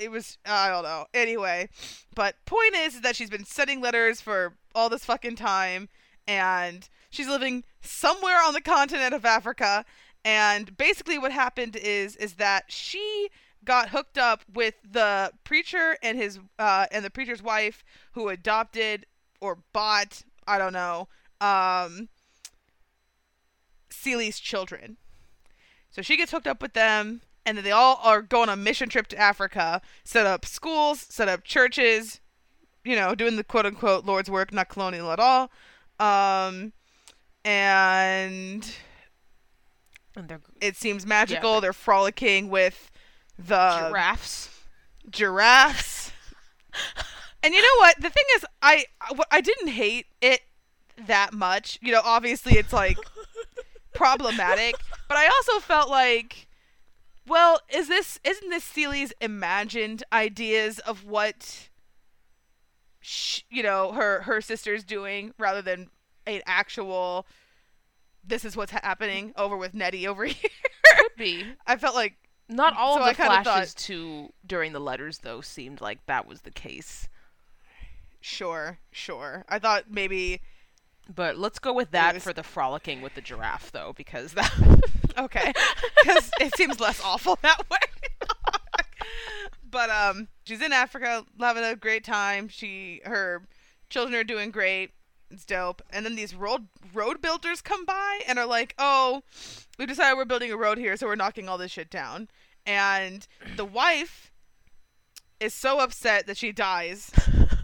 it was, I don't know. Anyway, but point is, is that she's been sending letters for all this fucking time, and she's living somewhere on the continent of Africa. And basically, what happened is, is that she got hooked up with the preacher and his, uh, and the preacher's wife, who adopted or bought, I don't know, um, Celie's children. So she gets hooked up with them, and then they all are going on a mission trip to Africa, set up schools, set up churches, you know, doing the quote unquote Lord's work, not colonial at all. Um, and And they're it seems magical. They're frolicking with the giraffes. giraffes. and you know what? The thing is, I I didn't hate it that much. You know, obviously it's like problematic, but I also felt like, well, is this isn't this Celie's imagined ideas of what, sh- you know, her her sister's doing rather than an actual. This is what's happening over with Nettie over here. Could be. I felt like Not all So of the flashes thought- to during the letters though seemed like that was the case. Sure, sure. I thought maybe But let's go with that was- for the frolicking with the giraffe, though, because that. Okay, because it seems less awful that way. but um, she's in Africa, having a great time. She, her children are doing great. It's dope. And then these road road builders come by and are like, "Oh, we decided we're building a road here, so we're knocking all this shit down." And the wife is so upset that she dies.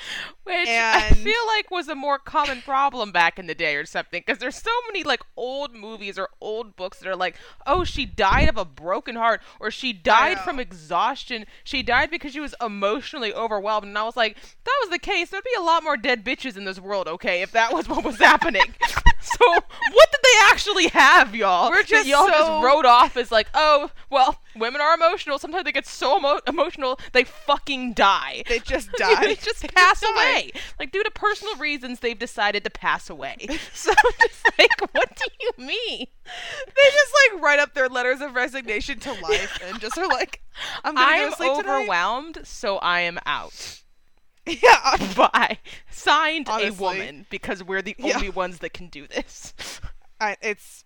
Which I feel like was a more common problem back in the day or something. Because there's so many like old movies or old books that are like, oh, she died of a broken heart or she died from exhaustion. She died because she was emotionally overwhelmed. And I was like, if that was the case, there'd be a lot more dead bitches in this world, okay, if that was what was happening. so what did they actually have, y'all? We're just y'all so- just wrote off as like, oh, well, women are emotional. Sometimes they get so emo- emotional they fucking die. They just die. they just They pass die. away. Like due to personal reasons, they've decided to pass away. So I'm just like, what do you mean? They just like write up their letters of resignation to life and just are like, "I'm gonna I go am to sleep tonight." overwhelmed, so I am out. Yeah, By signed Honestly. a woman because we're the Yeah. only ones that can do this. I, it's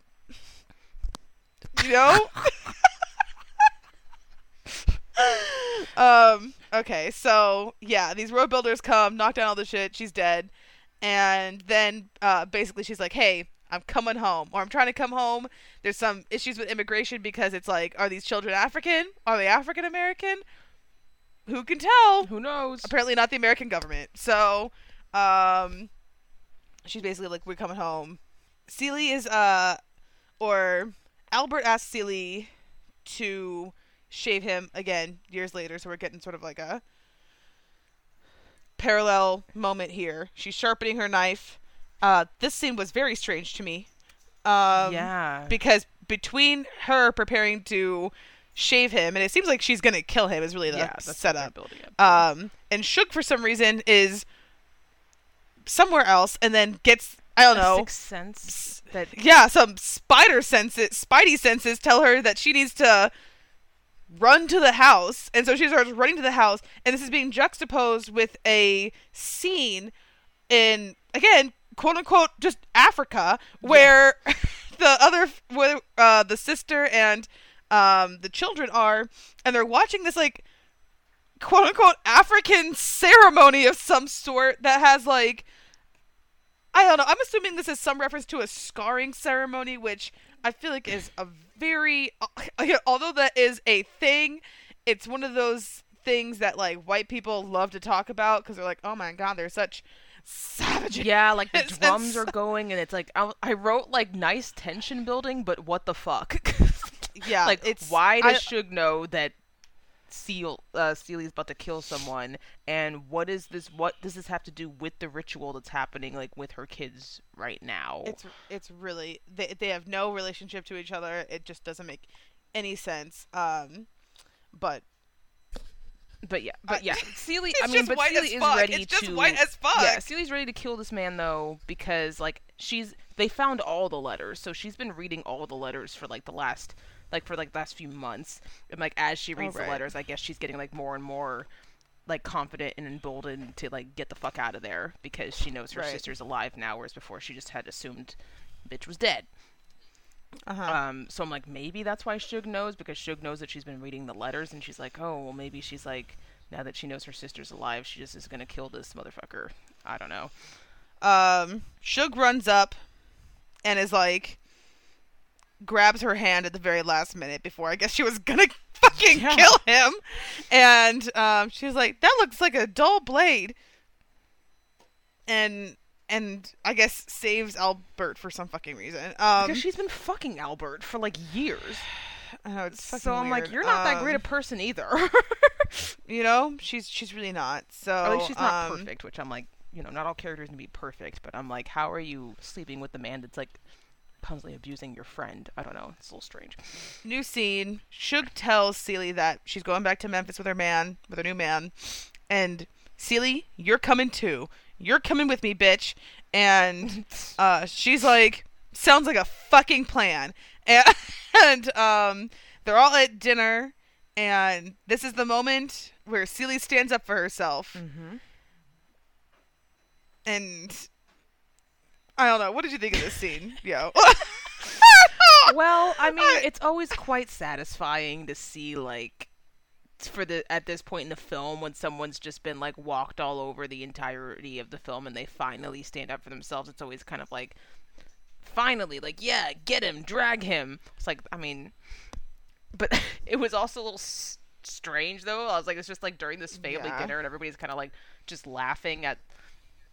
you know. Um. Okay. So yeah, these road builders come, knock down all the shit. She's dead, and then uh, basically she's like, "Hey, I'm coming home, or I'm trying to come home." There's some issues with immigration because it's like, are these children African? Are they African American? Who can tell? Who knows? apparently not the American government. So, um, she's basically like, "We're coming home." Celie is uh, or Albert asks Celie to shave him again years later. So we're getting sort of like a parallel moment here. She's sharpening her knife. Uh, this scene was very strange to me. Um, yeah. because between her preparing to shave him, and it seems like she's gonna kill him, is really the yeah, setup. building up. Um, and Shug for some reason is somewhere else, and then gets I don't know. sixth sense that Yeah, some spider senses, Spidey senses tell her that she needs to run to the house, and so she starts running to the house, and this is being juxtaposed with a scene in again quote unquote just Africa where the other where uh, the sister and um, the children are, and they're watching this like quote unquote African ceremony of some sort that has like I don't know. I'm assuming this is some reference to a scarring ceremony, which I feel like is a very although that is a thing, it's one of those things that like white people love to talk about because they're like, oh my god, they're such savages. Yeah, like the drums are going, and it's like I, I wrote like nice tension building, but what the fuck? yeah. like, it's why I- does Shug know that Seal uh, Celie's about to kill someone, and what is this? What does this have to do with the ritual that's happening, like with her kids right now? It's it's really they they have no relationship to each other. It just doesn't make any sense. Um, but but yeah, but yeah, Celie. it's I mean, just but white Celie as is fuck. ready It's just to. white as fuck. Yeah, Celie's ready to kill this man though because like she's they found all the letters, so she's been reading all the letters for like the last like for like the last few months, and like as she reads right. the letters, I guess she's getting like more and more like confident and emboldened to like get the fuck out of there because she knows her Right. sister's alive now, whereas before she just had assumed bitch was dead. uh-huh. Um, so I'm like, maybe that's why Shug knows because Shug knows that she's been reading the letters, and she's like, oh, well, maybe she's like, now that she knows her sister's alive, she just is gonna kill this motherfucker. I don't know. um, Shug runs up and is like grabs her hand at the very last minute before I guess she was gonna fucking Yeah. kill him, and um, she was like, "That looks like a dull blade," and and I guess saves Albert for some fucking reason. Um, Because she's been fucking Albert for like years. I know it's fucking So I'm like, you're not that great a Um, person either. you know, she's she's really not. So At least she's not um, perfect, which I'm like, you know, not all characters can be perfect, but I'm like, how are you sleeping with the man that's like constantly abusing your friend? I don't know. It's a little strange. New scene. Shug tells Celie that she's going back to Memphis with her man, with her new man, and Celie, you're coming too. You're coming with me, bitch. And uh, she's like, sounds like a fucking plan. And, and um, they're all at dinner, and this is the moment where Celie stands up for herself. Mm-hmm. and I don't know. What did you think of this scene, yo? well, I mean, it's always quite satisfying to see like for the at this point in the film when someone's just been like walked all over the entirety of the film and they finally stand up for themselves. It's always kind of like finally like yeah, get him, drag him. It's like I mean, but it was also a little s- strange though. I was like it's just like during this family Yeah. dinner and everybody's kind of like just laughing at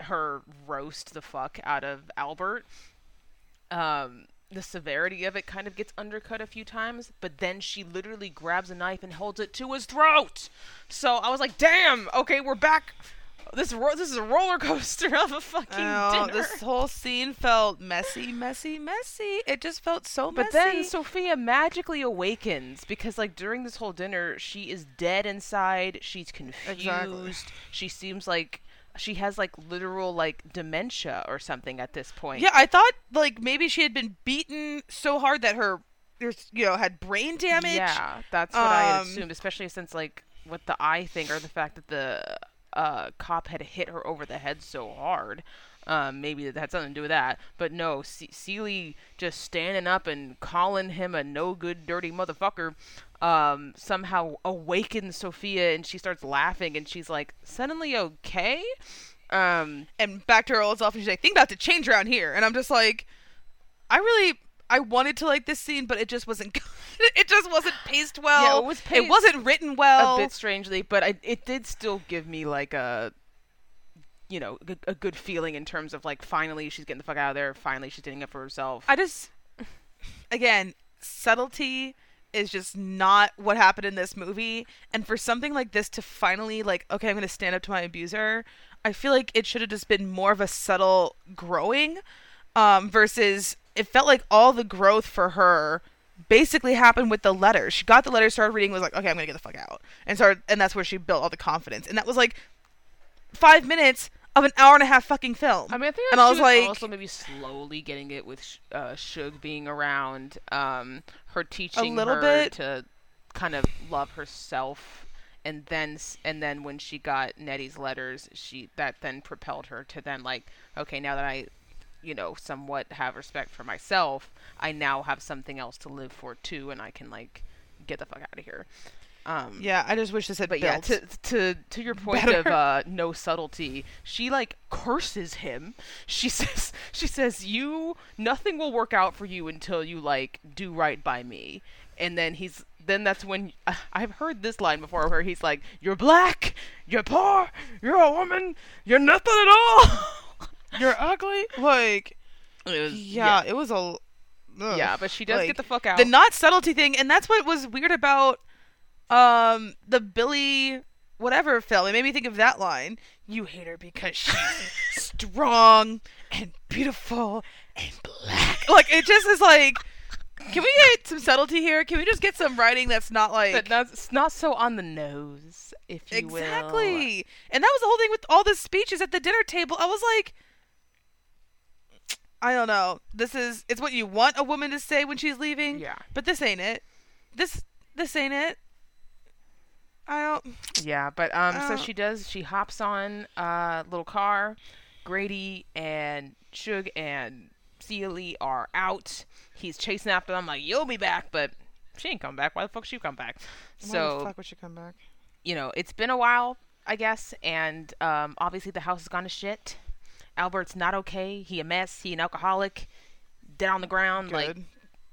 her roast the fuck out of Albert um, the severity of it kind of gets undercut a few times, but then she literally grabs a knife and holds it to his throat. So I was like, "Damn, okay, we're back. This ro- this is a roller coaster of a fucking Oh, dinner." this whole scene felt messy, messy, messy. It just felt so but messy. then Sofia magically awakens because, like, during this whole dinner, she is dead inside. She's confused. Exactly. She seems like she has like literal like dementia or something at this point. yeah, I thought like maybe she had been beaten so hard that her, there's you know, had brain damage. Yeah, that's what I had Um, assumed, especially since like with the eye thing or the fact that the uh, cop had hit her over the head so hard. Um, maybe that had something to do with that, but no, C- Celie just standing up and calling him a no good, dirty motherfucker. Um, somehow awakens Sofia, and she starts laughing, and she's like suddenly okay. Um, and back to her old self, and she's like, "Think about to change around here." And I'm just like, I really, I wanted to like this scene, but it just wasn't. good. it just wasn't paced well. Yeah, it was It paced wasn't written well. a bit strangely, but I, it did still give me like a, you know, a, good feeling in terms of like finally she's getting the fuck out of there. Finally she's standing up for herself. I just, again, subtlety is just not what happened in this movie. And for something like this to finally, like, okay, I'm going to stand up to my abuser, I feel like it should have just been more of a subtle growing um, versus it felt like all the growth for her basically happened with the letter She got the letter started reading, was like, okay, I'm going to get the fuck out. And started, and that's where she built all the confidence. And that was like five minutes of an hour and a half fucking film. I mean, I think and I was like, also maybe slowly getting it with uh, Shug being around, um, her teaching little her bit. to kind of love herself, and then and then when she got Nettie's letters, she that then propelled her to then like, okay, now that I, you know, somewhat have respect for myself, I now have something else to live for too, and I can like get the fuck out of here. Um, yeah, I just wish this had but yeah, to to to your point better. of uh, no subtlety, she like curses him. She says she says you nothing will work out for you until you like do right by me. And then he's then that's when I've heard this line before where he's like, "You're black, you're poor, you're a woman, you're nothing at all." You're ugly. Like, It was- yeah, it was a. ugh. yeah, but she does Like, get the fuck out. the not subtlety thing, and that's what was weird about um the Billy whatever film. It made me think of that line. You hate her because she's strong and beautiful and black. Like it just is like. Can we get some subtlety here? Can we just get some writing that's not like but not, it's not so on the nose, if you will. exactly? And that was the whole thing with all the speeches at the dinner table. I was like, I don't know. This is it's what you want a woman to say when she's leaving. Yeah. But this ain't it. This this ain't it. I don't. Yeah, but um, so Uh, she does. She hops on a uh, little car. Grady and Shug and Celie are out. He's chasing after them like, "You'll be back," but she ain't come back. Why the fuck she come back? Why So the fuck would she come back? you know, it's been a while, I guess, and um, obviously the house has gone to shit. Albert's not okay. He a mess. He an alcoholic, dead on the ground. Like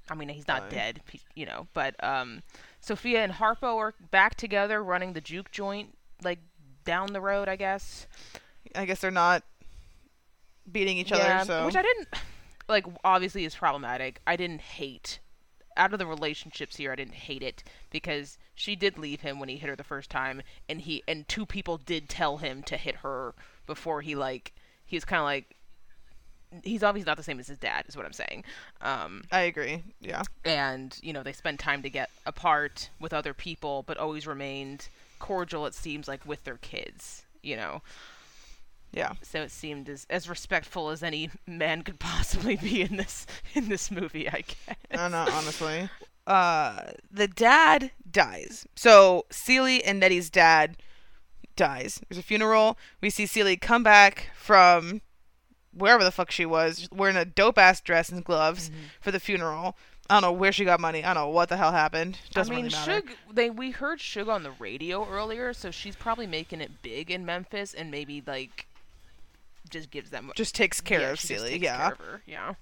I mean, he's not Fine. dead, you know, but um, Sofia and Harpo are back together running the juke joint, like down the road, I guess. I guess they're not beating each yeah, other. So which I didn't like. Obviously, is problematic. I didn't hate out of the relationships here. I didn't hate it because she did leave him when he hit her the first time, and he and two people did tell him to hit her before he like he was kind of like. He's obviously not the same as his dad, is what I'm saying. Um, I agree. Yeah. and you know they spend time to get apart with other people but always remained cordial it seems like with their kids you know Yeah. so it seemed as, as respectful as any man could possibly be in this in this movie i guess I don't know, honestly. Uh, the dad dies. So Celie and Nettie's dad dies. There's a funeral. We see Celie come back from wherever the fuck she was, wearing a dope ass dress and gloves Mm-hmm. for the funeral. I don't know where she got money. I don't know what the hell happened. Doesn't I mean, really. Shug. They we heard Shug on the radio earlier, so she's probably making it big in Memphis, and maybe like just gives them just takes care yeah, of Celie. takes Yeah, care of her, yeah.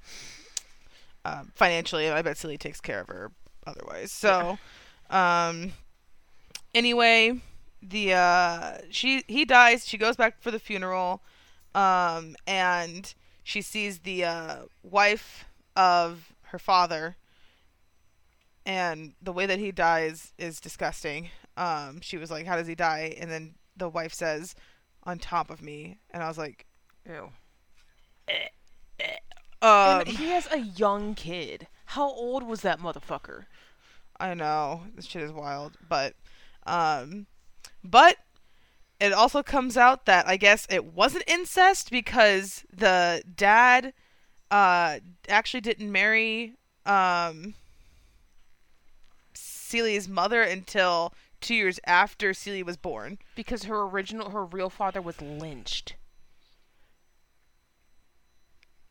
um, financially, I bet Celie takes care of her otherwise. So, um, anyway, the uh, she he dies. She goes back for the funeral, um, and she sees the uh, wife of her father, and the way that he dies is disgusting. Um, she was like, "How does he die?" And then the wife says, "On top of me," and I was like, Ew. um, and he has a young kid. How old was that motherfucker? I know this shit is wild, but um, but it also comes out that I guess it wasn't incest because the dad uh actually didn't marry um Celia's mother until two years after Celia was born. Because her original, her real father was lynched,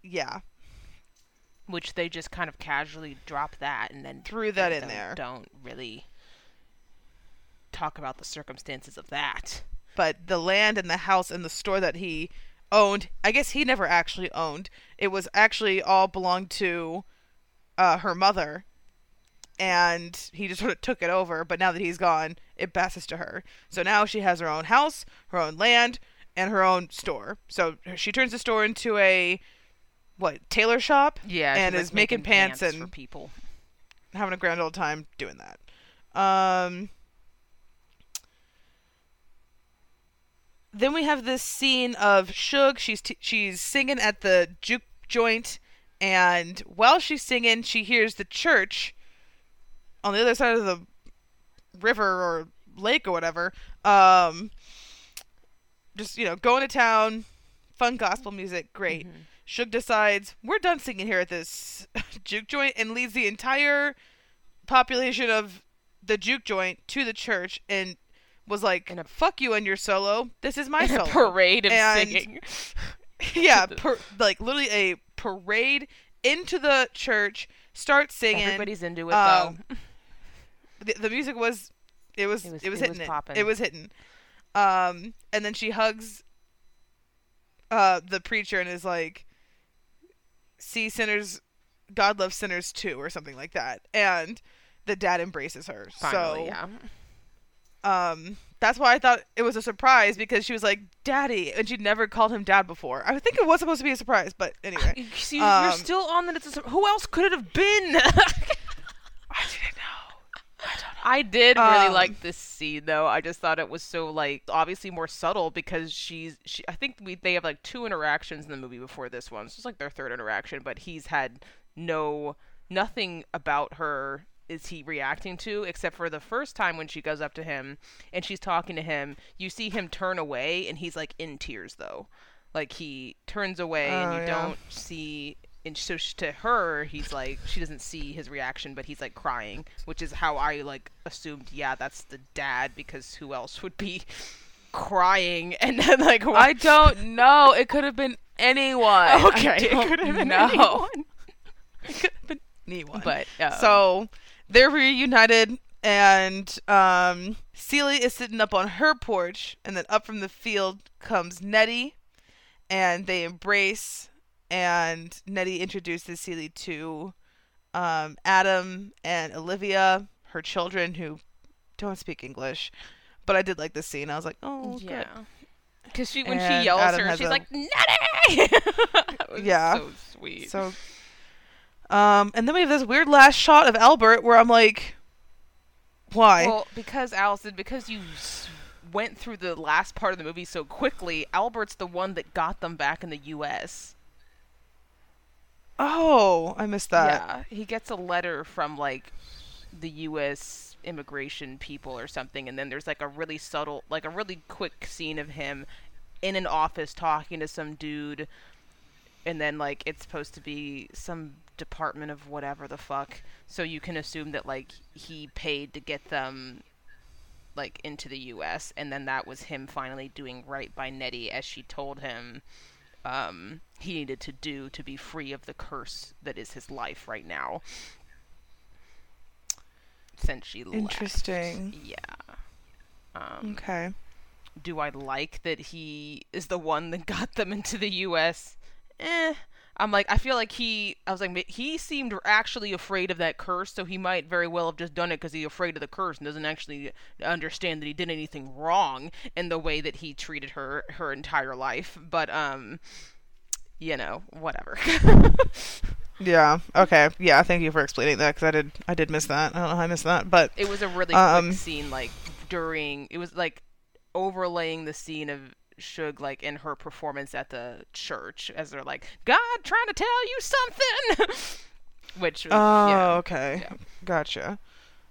Yeah, which they just kind of casually drop that and then Threw that in there. Don't really talk about the circumstances of that. But the land and the house and the store that he owned, I guess he never actually owned. It was actually all belonged to uh, her mother, and he just sort of took it over. But now that he's gone, it passes to her. So now she has her own house, her own land, and her own store. So she turns the store into a what tailor shop, Yeah, and is like, making, pants, for and people. having a grand old time doing that. Um, then we have this scene of Shug. She's t- she's singing at the juke joint, and while she's singing, she hears the church on the other side of the river or lake or whatever. Um, just you know, going to town, fun gospel music, great. Shug decides we're done singing here at this juke joint and leads the entire population of the juke joint to the church and was like, In a- "Fuck you and your solo. This is my solo." parade of And- singing. yeah, per, like literally a parade into the church, start singing. Everybody's into it um, though. the, the music was it was It it was- was, it was hitting it. It was hitting. Um and then she hugs uh the preacher and is like see sinners God loves sinners too or something like that. And the dad embraces her. Finally, so yeah. Um that's why I thought it was a surprise because she was like daddy and she'd never called him dad before. I think it was supposed to be a surprise, but anyway. See, um, you're still on that. It's a, sur- who else could it have been? I didn't know. I did really Um, like this scene though. I just thought it was so like obviously more subtle because she's she. I think we they have like two interactions in the movie before this one. So it's like their third interaction, but he's had no nothing about her is he reacting to except for the first time when she goes up to him and she's talking to him. You see him turn away and he's like in tears though. Like he turns away and Oh, you yeah. don't see and so sh- to her he's like she doesn't see his reaction but he's like crying which is how i like assumed yeah that's the dad because who else would be crying and then like I don't know. It could have been anyone. okay it could have been know. anyone. It could have been anyone. but um, so they're reunited, and um, Celia is sitting up on her porch, and then up from the field comes Nettie, and they embrace, and Nettie introduces Celia to um, Adam and Olivia, her children, who don't speak English. But I did like this scene. I was like, oh, yeah because she when And she yells Adam her she's a- like Nettie Yeah. so sweet So, um, and then we have this weird last shot of Albert where I'm like, why? Well, because Allison, because you went through the last part of the movie so quickly, Albert's the one that got them back in the U.S. oh, I missed that. yeah, he gets a letter from like the U.S. immigration people or something, and then there's like a really subtle, like a really quick scene of him in an office talking to some dude, and then like it's supposed to be some department of whatever the fuck. So you can assume that like he paid to get them like into the US and then that was him finally doing right by Nettie as she told him um, he needed to do to be free of the curse that is his life right now. Since she left. Interesting. Yeah. Um, Okay. do I like that he is the one that got them into the U.S.? Eh. I'm like, I feel like he. I was like, he seemed actually afraid of that curse, so he might very well have just done it because he's afraid of the curse and doesn't actually understand that he did anything wrong in the way that he treated her her entire life. But um, you know, whatever. Yeah. Okay. Yeah. Thank you for explaining that because I did I did miss that. I don't know how I missed that, but it was a really Um, quick scene, like during. It was like overlaying the scene of Shug, like in her performance at the church, as they're like, "God trying to tell you something," which was, oh, yeah, okay. yeah. Gotcha.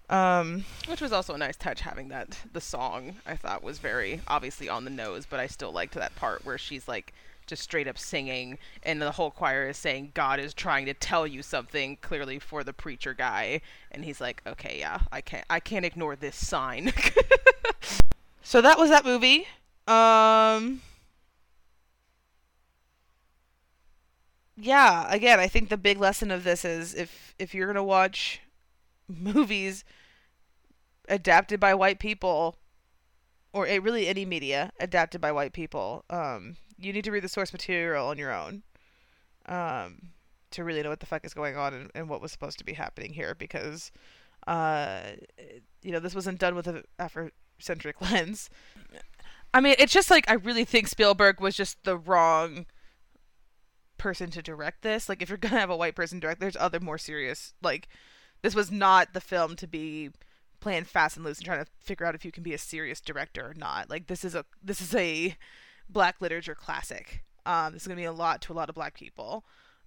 Um. which was also a nice touch having that. The song I thought was very obviously on the nose, but I still liked that part where she's like just straight up singing, and the whole choir is saying, "God is trying to tell you something," clearly for the preacher guy, and he's like, "Okay, yeah, I can't, I can't ignore this sign." So that was that movie. Um. Yeah. Again, I think the big lesson of this is if if you're gonna watch movies adapted by white people, or a, really any media adapted by white people, um, you need to read the source material on your own. Um, to really know what the fuck is going on and, and what was supposed to be happening here because uh you know this wasn't done with an afrocentric lens i mean it's just like i really think spielberg was just the wrong person to direct this like if you're gonna have a white person direct there's other more serious like this was not the film to be playing fast and loose and trying to figure out if you can be a serious director or not like this is a this is a black literature classic um this is gonna be a lot to a lot of black people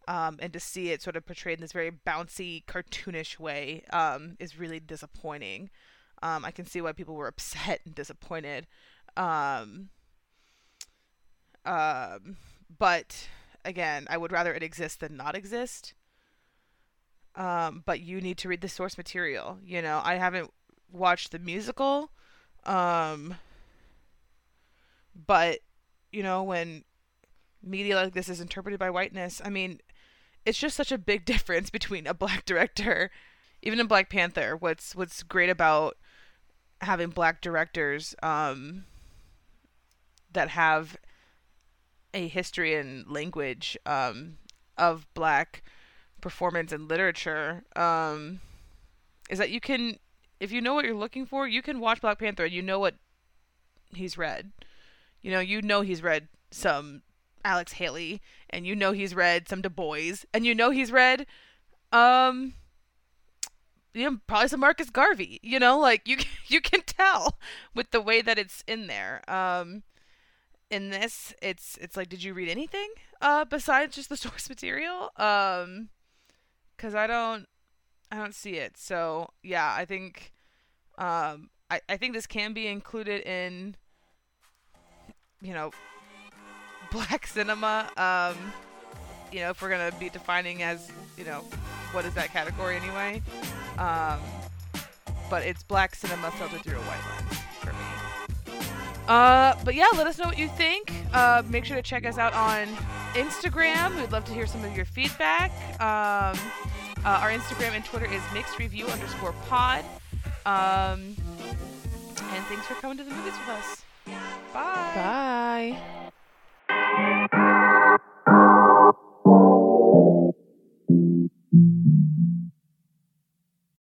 um, and to see it sort of portrayed in this very bouncy, cartoonish way um, is really disappointing. Um, I can see why people were upset and disappointed. Um, um, but again, I would rather it exist than not exist. Um, but you need to read the source material. You know, I haven't watched the musical, um, but you know when media like this is interpreted by whiteness, I mean, it's just such a big difference between a black director even in black panther what's what's great about having black directors um that have a history and language um of black performance and literature um is that you can if you know what you're looking for you can watch black panther and you know what he's read you know you know he's read some Alex Haley, and you know he's read some Du Bois, and you know he's read, um, you know, probably some Marcus Garvey. You know, like you you can tell with the way that it's in there. Um, in this, it's it's like, did you read anything uh besides just the source material? Um, because I don't I don't see it. So yeah, I think um I I think this can be included in you know black cinema. Um, you know, if we're gonna be defining as, you know, what is that category anyway? Um, but it's black cinema filtered through a white lens. Uh, but yeah, let us know what you think. Uh, make sure to check us out on Instagram. We'd love to hear some of your feedback. Um, uh, our Instagram and Twitter is mixed review underscore pod. Um, and thanks for coming to the movies with us. Bye. Bye.